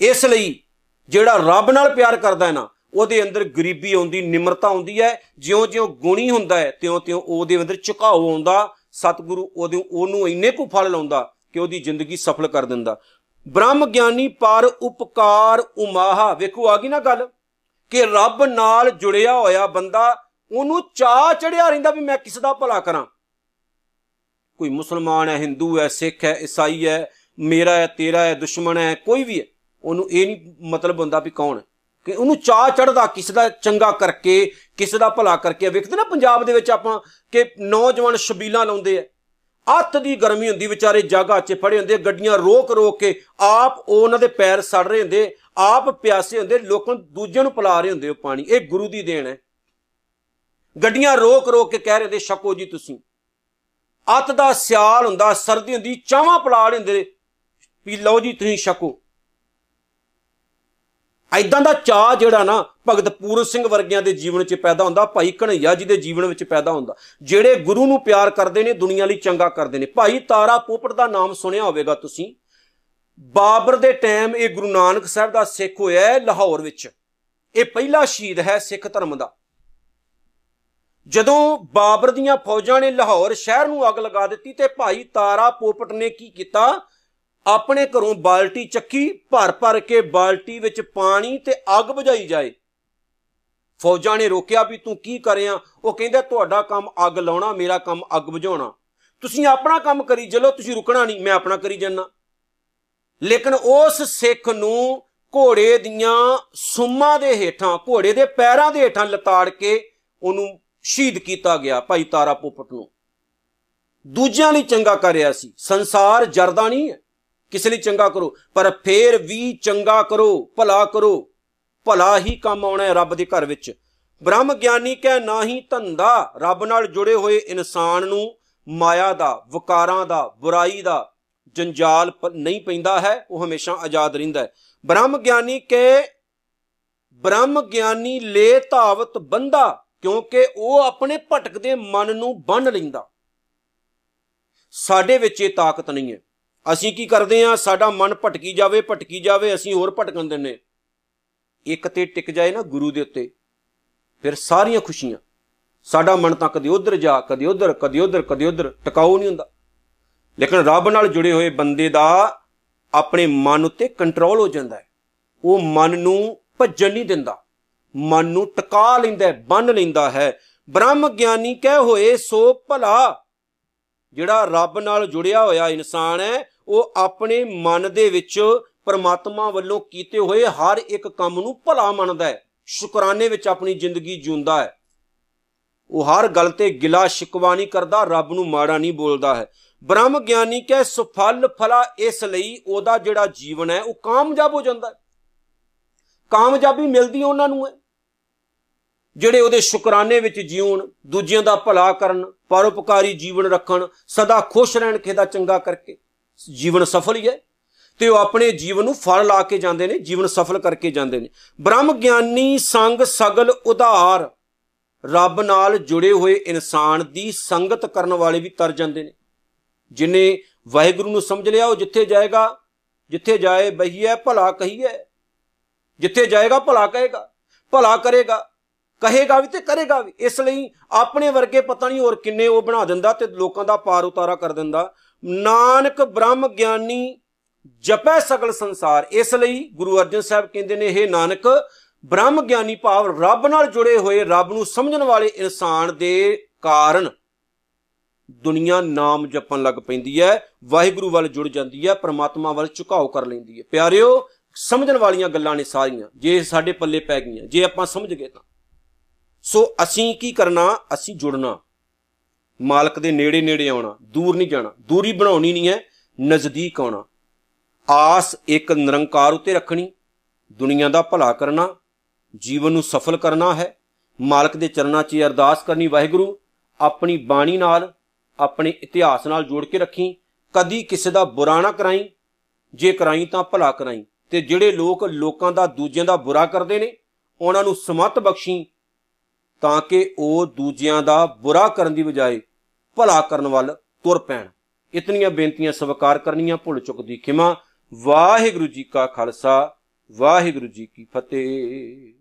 ਇਸ ਲਈ ਜਿਹੜਾ ਰੱਬ ਨਾਲ ਪਿਆਰ ਕਰਦਾ ਹੈ ਨਾ, ਉਹਦੇ ਅੰਦਰ ਗਰੀਬੀ ਆਉਂਦੀ, ਨਿਮਰਤਾ ਆਉਂਦੀ ਹੈ। ਜਿਉਂ-ਜਿਉਂ ਗੁਣੀ ਹੁੰਦਾ ਹੈ, ਤਿਉਂ-ਤਿਉਂ ਉਹਦੇ ਅੰਦਰ ਝੁਕਾਓ ਆਉਂਦਾ ਸਤਿਗੁਰੂ ਉਹਦੇ ਉਹਨੂੰ ਇੰਨੇ ਕੁ ਫਲ ਲਾਉਂਦਾ ਕਿ ਉਹਦੀ ਜ਼ਿੰਦਗੀ ਸਫਲ ਕਰ ਦਿੰਦਾ। ਬ੍ਰਹਮ ਗਿਆਨੀ ਪਰ ਉਪਕਾਰ ਉਮਾਹਾ। ਵੇਖੋ, ਆ ਗਈ ਨਾ ਗੱਲ ਕਿ ਰੱਬ ਨਾਲ ਜੁੜਿਆ ਹੋਇਆ ਬੰਦਾ ਉਹਨੂੰ ਚਾਹ ਚੜਿਆ ਰਹਿੰਦਾ ਵੀ ਮੈਂ ਕਿਸ ਦਾ ਭਲਾ ਕਰਾਂ। ਕੋਈ ਮੁਸਲਮਾਨ ਹੈ, ਹਿੰਦੂ ਹੈ, ਸਿੱਖ ਹੈ, ਈਸਾਈ ਹੈ, ਮੇਰਾ ਹੈ, ਤੇਰਾ ਹੈ, ਦੁਸ਼ਮਣ ਹੈ, ਕੋਈ ਵੀ ਹੈ, ਉਹਨੂੰ ਇਹ ਨਹੀਂ ਮਤਲਬ ਹੁੰਦਾ ਵੀ ਕੌਣ ਹੈ। ਕਿ ਉਹਨੂੰ ਚਾਹ ਚੜਦਾ ਕਿਸ ਦਾ ਚੰਗਾ ਕਰਕੇ, ਕਿਸ ਦਾ ਭਲਾ ਕਰਕੇ। ਵੇਖਦੇ ਨਾ ਪੰਜਾਬ ਦੇ ਵਿੱਚ ਆਪਾਂ ਕਿ ਨੌਜਵਾਨ ਸ਼ਬੀਲਾਂ ਲਾਉਂਦੇ ਆ। ਅੱਤ ਦੀ ਗਰਮੀ ਹੁੰਦੀ, ਵਿਚਾਰੇ ਜਾਗਾ 'ਚ ਫੜੇ ਹੁੰਦੇ ਗੱਡੀਆਂ ਰੋਕ ਰੋਕ ਕੇ ਆਪ ਉਹਨਾਂ ਦੇ ਪੈਰ ਸੜ ਰਹੇ ਹੁੰਦੇ, ਆਪ ਪਿਆਸੇ ਹੁੰਦੇ, ਲੋਕਾਂ ਦੂਜਿਆਂ ਨੂੰ ਪਿਲਾ ਰਹੇ ਹੁੰਦੇ ਉਹ ਪਾਣੀ। ਇਹ ਗੁਰੂ ਦੀ ਦੇਣ ਹੈ। ਗੱਡੀਆਂ ਰੋਕ ਰੋਕ ਕੇ ਕਹਿ ਰਹੇ ਹੁੰਦੇ ਛਕੋ ਜੀ ਤੁਸੀਂ। ਅੱਤ ਦਾ ਸਿਆਲ ਹੁੰਦਾ, ਸਰਦੀ ਹੁੰਦੀ ਚਾਹਾਂ ਪਿਲਾ ਲੈਂਦੇ ਵੀ ਲਓ ਜੀ ਤੁਸੀਂ ਛਕੋ ਐਦਾਂ ਦਾ ਚਾਹ ਜਿਹੜਾ ਨਾ ਭਗਤ ਪੂਰਨ ਸਿੰਘ ਵਰਗਿਆਂ ਦੇ ਜੀਵਨ 'ਚ ਪੈਦਾ ਹੁੰਦਾ, ਭਾਈ ਕਨਈਆ ਜੀ ਦੇ ਜੀਵਨ ਵਿੱਚ ਪੈਦਾ ਹੁੰਦਾ। ਜਿਹੜੇ ਗੁਰੂ ਨੂੰ ਪਿਆਰ ਕਰਦੇ ਨੇ, ਦੁਨੀਆ ਲਈ ਚੰਗਾ ਕਰਦੇ ਨੇ। ਭਾਈ ਤਾਰਾ ਪੋਪਟ ਦਾ ਨਾਮ ਸੁਣਿਆ ਹੋਵੇਗਾ ਤੁਸੀਂ। ਬਾਬਰ ਦੇ ਟਾਈਮ ਇਹ ਗੁਰੂ ਨਾਨਕ ਸਾਹਿਬ ਦਾ ਸਿੱਖ ਹੋਇਆ ਹੈ ਲਾਹੌਰ ਵਿੱਚ। ਇਹ ਪਹਿਲਾ ਸ਼ਹੀਦ ਹੈ ਸਿੱਖ ਧਰਮ ਦਾ। ਜਦੋਂ ਬਾਬਰ ਦੀਆਂ ਫੌਜਾਂ ਨੇ ਲਾਹੌਰ ਸ਼ਹਿਰ ਨੂੰ ਅੱਗ ਲਗਾ ਦਿੱਤੀ ਤੇ ਭਾਈ ਤਾਰਾ ਪੋਪਟ ਨੇ ਕੀ ਕੀਤਾ? ਆਪਣੇ ਘਰੋਂ ਬਾਲਟੀ ਚੱਕੀ, ਭਰ ਭਰ ਕੇ ਬਾਲਟੀ ਵਿੱਚ ਪਾਣੀ ਤੇ ਅੱਗ ਬੁਝਾਈ ਜਾਏ। ਫੌਜਾਂ ਨੇ ਰੋਕਿਆ ਵੀ ਤੂੰ ਕੀ ਕਰਿਆ? ਉਹ ਕਹਿੰਦਾ, ਤੁਹਾਡਾ ਕੰਮ ਅੱਗ ਲਾਉਣਾ, ਮੇਰਾ ਕੰਮ ਅੱਗ ਬੁਝਾਉਣਾ। ਤੁਸੀਂ ਆਪਣਾ ਕੰਮ ਕਰੀ ਚਲੋ, ਤੁਸੀਂ ਰੁਕਣਾ ਨਹੀਂ, ਮੈਂ ਆਪਣਾ ਕਰੀ ਜੰਨਾ ਲੇਕਿਨ ਉਸ ਸਿੱਖ ਨੂੰ ਘੋੜੇ ਦੀਆਂ ਸੁੰਮਾਂ ਦੇ ਹੇਠਾਂ, ਘੋੜੇ ਦੇ ਪੈਰਾਂ ਦੇ ਹੇਠਾਂ ਲਤਾੜ ਕੇ ਉਹਨੂੰ ਸ਼ਹੀਦ ਕੀਤਾ ਗਿਆ, ਭਾਈ ਤਾਰਾ ਪੋਪਟ ਨੂੰ। ਦੂਜਿਆਂ ਲਈ ਚੰਗਾ ਕਰ ਰਿਹਾ ਸੀ। ਸੰਸਾਰ ਜਰਦਾ ਨਹੀਂ ਹੈ। ਕਿਸ ਲਈ ਚੰਗਾ ਕਰੋ? ਪਰ ਫੇਰ ਵੀ ਚੰਗਾ ਕਰੋ, ਭਲਾ ਕਰੋ। ਭਲਾ ਹੀ ਕੰਮ ਆਉਣਾ ਹੈ ਰੱਬ ਦੇ ਘਰ ਵਿੱਚ। ਬ੍ਰਹਮ ਗਿਆਨੀ ਕਹਿ ਨਾਹੀ ਧੰਦਾ ਰੱਬ ਨਾਲ ਜੁੜੇ ਹੋਏ ਇਨਸਾਨ ਨੂੰ ਮਾਇਆ ਦਾ, ਵਿਕਾਰਾਂ ਦਾ, ਬੁਰਾਈ ਦਾ ਜੰਜਾਲ ਨਹੀਂ ਪੈਂਦਾ ਹੈ, ਉਹ ਹਮੇਸ਼ਾ ਆਜ਼ਾਦ ਰਹਿੰਦਾ ਹੈ। ਬ੍ਰਹਮ ਗਿਆਨੀ ਕੇ ਬ੍ਰਹਮ ਗਿਆਨੀ ਲੈ ਧਾਵਤ ਬੰਦਾ ਕਿਉਂਕਿ ਉਹ ਆਪਣੇ ਭਟਕਦੇ ਮਨ ਨੂੰ ਬੰਨ ਲੈਂਦਾ। ਸਾਡੇ ਵਿੱਚ ਇਹ ਤਾਕਤ ਨਹੀਂ ਹੈ। ਅਸੀਂ ਕੀ ਕਰਦੇ ਆ ਸਾਡਾ ਮਨ ਭਟਕੀ ਜਾਵੇ ਭਟਕੀ ਜਾਵੇ, ਅਸੀਂ ਹੋਰ ਭਟਕਣ ਦਿੰਨੇ ਇੱਕ ਤੇ ਟਿਕ ਜਾਏ ਨਾ ਗੁਰੂ ਦੇ ਉੱਤੇ, ਫਿਰ ਸਾਰੀਆਂ ਖੁਸ਼ੀਆਂ। ਸਾਡਾ ਮਨ ਤਾਂ ਕਦੇ ਉਧਰ ਜਾ, ਕਦੇ ਉਧਰ ਕਦੇ ਉਧਰ ਕਦੇ ਉਧਰ ਟਿਕਾਉ ਨਹੀਂ ਹੁੰਦਾ। ਲੇਕਿਨ ਰੱਬ ਨਾਲ ਜੁੜੇ ਹੋਏ ਬੰਦੇ ਦਾ ਆਪਣੇ ਮਨ ਉੱਤੇ ਕੰਟਰੋਲ ਹੋ ਜਾਂਦਾ ਹੈ। ਉਹ ਮਨ ਨੂੰ ਭੱਜਣ ਨਹੀਂ ਦਿੰਦਾ। ਮਨ ਨੂੰ ਟਿਕਾ ਲੈਂਦਾ ਹੈ, ਬੰਨ ਲੈਂਦਾ ਹੈ। ਬ੍ਰਹਮ ਗਿਆਨੀ ਕਹਿ ਹੋਏ, ਸੋ ਭਲਾ। ਜਿਹੜਾ ਰੱਬ ਨਾਲ ਜੁੜਿਆ ਹੋਇਆ ਇਨਸਾਨ ਹੈ ਉਹ ਆਪਣੇ ਮਨ ਦੇ ਵਿੱਚ ਪਰਮਾਤਮਾ ਵੱਲੋਂ ਕੀਤੇ ਹੋਏ ਹਰ ਇੱਕ ਕੰਮ ਨੂੰ ਭਲਾ ਮੰਨਦਾ ਹੈ, ਸ਼ੁਕਰਾਨੇ ਵਿੱਚ ਆਪਣੀ ਜ਼ਿੰਦਗੀ ਜਿਉਂਦਾ ਹੈ। ਉਹ ਹਰ ਗੱਲ ਤੇ ਗਿਲਾ ਸ਼ਿਕਵਾ ਨਹੀਂ ਕਰਦਾ, ਰੱਬ ਨੂੰ ਮਾੜਾ ਨਹੀਂ ਬੋਲਦਾ ਹੈ। ਬ੍ਰਹਮ ਗਿਆਨੀ ਕਹੇ, ਸੁਫਲ ਫਲਾ ਇਸ ਲਈ ਉਹਦਾ ਜਿਹੜਾ ਜੀਵਨ ਹੈ, ਉਹ ਕਾਮਯਾਬ ਹੋ ਜਾਂਦਾ ਹੈ। ਕਾਮਯਾਬੀ ਮਿਲਦੀ ਉਹਨਾਂ ਨੂੰ ਹੈ। ਜਿਹੜੇ ਉਹਦੇ ਸ਼ੁਕਰਾਨੇ ਵਿੱਚ ਜੀਉਣ, ਦੂਜਿਆਂ ਦਾ ਭਲਾ ਕਰਨ, ਪਰਉਪਕਾਰੀ ਜੀਵਨ ਰੱਖਣ, ਸਦਾ ਖੁਸ਼ ਰਹਿਣ ਕਿਹਦਾ ਚੰਗਾ ਕਰਕੇ। ਜੀਵਨ ਸਫਲ ਹੀ ਹੈ ਤੇ ਉਹ ਆਪਣੇ ਜੀਵਨ ਨੂੰ ਫਲ ਲਾ ਕੇ ਜਾਂਦੇ ਨੇ, ਜੀਵਨ ਸਫਲ ਕਰਕੇ ਜਾਂਦੇ ਨੇ। ਬ੍ਰਹਮ ਗਿਆਨੀ ਸੰਗ ਸਗਲ ਉਧਾਰ, ਰੱਬ ਨਾਲ ਜੁੜੇ ਹੋਏ ਇਨਸਾਨ ਦੀ ਸੰਗਤ ਕਰਨ ਵਾਲੇ ਵੀ ਤਰ ਜਾਂਦੇ ਨੇ। ਜਿਨੇ ਵਾਹਿਗੁਰੂ ਨੂੰ ਸਮਝ ਲਿਆ, ਉਹ ਜਿੱਥੇ ਜਾਏਗਾ, ਜਿੱਥੇ ਜਾਏ ਬਹੀਏ ਭਲਾ ਕਹੀਏ ਜਿੱਥੇ ਜਾਏਗਾ, ਭਲਾ ਕਹੇਗਾ, ਭਲਾ ਕਰੇਗਾ, ਕਹੇਗਾ ਵੀ ਤੇ ਕਰੇਗਾ ਵੀ। ਇਸ ਲਈ ਆਪਣੇ ਵਰਗੇ ਪਤਾ ਨਹੀਂ ਹੋਰ ਕਿੰਨੇ ਉਹ ਬਣਾ ਦਿੰਦਾ ਤੇ ਲੋਕਾਂ ਦਾ ਪਾਰ ਉਤਾਰਾ ਕਰ ਦਿੰਦਾ। ਨਾਨਕ ਬ੍ਰਹਮ ਗਿਆਨੀ ਜਪੈ ਸਗਲ ਸੰਸਾਰ। ਇਸ ਲਈ ਗੁਰੂ ਅਰਜਨ ਸਾਹਿਬ ਕਹਿੰਦੇ ਨੇ ਇਹ ਨਾਨਕ, ਬ੍ਰਹਮ ਗਿਆਨੀ ਭਾਵ ਰੱਬ ਨਾਲ ਜੁੜੇ ਹੋਏ ਰੱਬ ਨੂੰ ਸਮਝਣ ਵਾਲੇ ਇਨਸਾਨ ਦੇ ਕਾਰਨ ਦੁਨੀਆ ਨਾਮ ਜਪਣ ਲੱਗ ਪੈਂਦੀ ਹੈ, ਵਾਹਿਗੁਰੂ ਵੱਲ ਜੁੜ ਜਾਂਦੀ ਹੈ, ਪ੍ਰਮਾਤਮਾ ਵੱਲ ਝੁਕਾਓ ਕਰ ਲੈਂਦੀ ਹੈ। ਪਿਆਰਿਓ, ਸਮਝਣ ਵਾਲੀਆਂ ਗੱਲਾਂ ਨੇ ਸਾਰੀਆਂ, ਜੇ ਸਾਡੇ ਪੱਲੇ ਪੈ ਗਈਆਂ, ਜੇ ਆਪਾਂ ਸਮਝ ਗਏ ਤਾਂ। ਸੋ ਅਸੀਂ ਕੀ ਕਰਨਾ, ਅਸੀਂ ਜੁੜਨਾ। ਮਾਲਕ ਦੇ ਨੇੜੇ ਨੇੜੇ ਆਉਣਾ, ਦੂਰ ਨਹੀਂ ਜਾਣਾ, ਦੂਰੀ ਬਣਾਉਣੀ ਨਹੀਂ ਹੈ, ਨਜ਼ਦੀਕ ਆਉਣਾ। ਆਸ ਇੱਕ ਨਿਰੰਕਾਰ ਉਤੇ ਰੱਖਣੀ, ਦੁਨੀਆ ਦਾ ਭਲਾ ਕਰਨਾ, ਜੀਵਨ ਨੂੰ ਸਫਲ ਕਰਨਾ ਹੈ, ਮਾਲਕ ਦੇ ਚਰਨਾਂ 'ਚ ਅਰਦਾਸ ਕਰਨੀ, ਵਾਹਿਗੁਰੂ, ਆਪਣੀ ਬਾਣੀ ਨਾਲ, ਆਪਣੇ ਇਤਿਹਾਸ ਨਾਲ ਜੋੜ ਕੇ ਰੱਖੀ, ਕਦੀ ਕਿਸੇ ਦਾ ਬੁਰਾ ਨਾ ਕਰਾਈ, ਜੇ ਕਰਾਈ ਤਾਂ ਭਲਾ ਕਰਾਈ। ਤੇ ਜਿਹੜੇ ਲੋਕ ਲੋਕਾਂ ਦਾ, ਦੂਜਿਆਂ ਦਾ ਬੁਰਾ ਕਰਦੇ ਨੇ, ਉਹਨਾਂ ਨੂੰ ਸਮਤ ਬਖਸ਼ੀ, ਤਾਂ ਕਿ ਉਹ ਦੂਜਿਆਂ ਦਾ ਬੁਰਾ ਕਰਨ ਦੀ ਬਜਾਏ ਭਲਾ ਕਰਨ ਵੱਲ ਤੁਰ ਪੈਣ। ਇਤਨੀਆਂ ਬੇਨਤੀਆਂ ਸਵਾਰ ਕਰਨੀਆਂ, ਭੁੱਲ ਚੁੱਕ ਦੀ ਖਿਮਾ। ਵਾਹਿਗੁਰੂ ਜੀ ਕਾ ਖਾਲਸਾ, ਵਾਹਿਗੁਰੂ ਜੀ ਕੀ ਫਤਿਹ।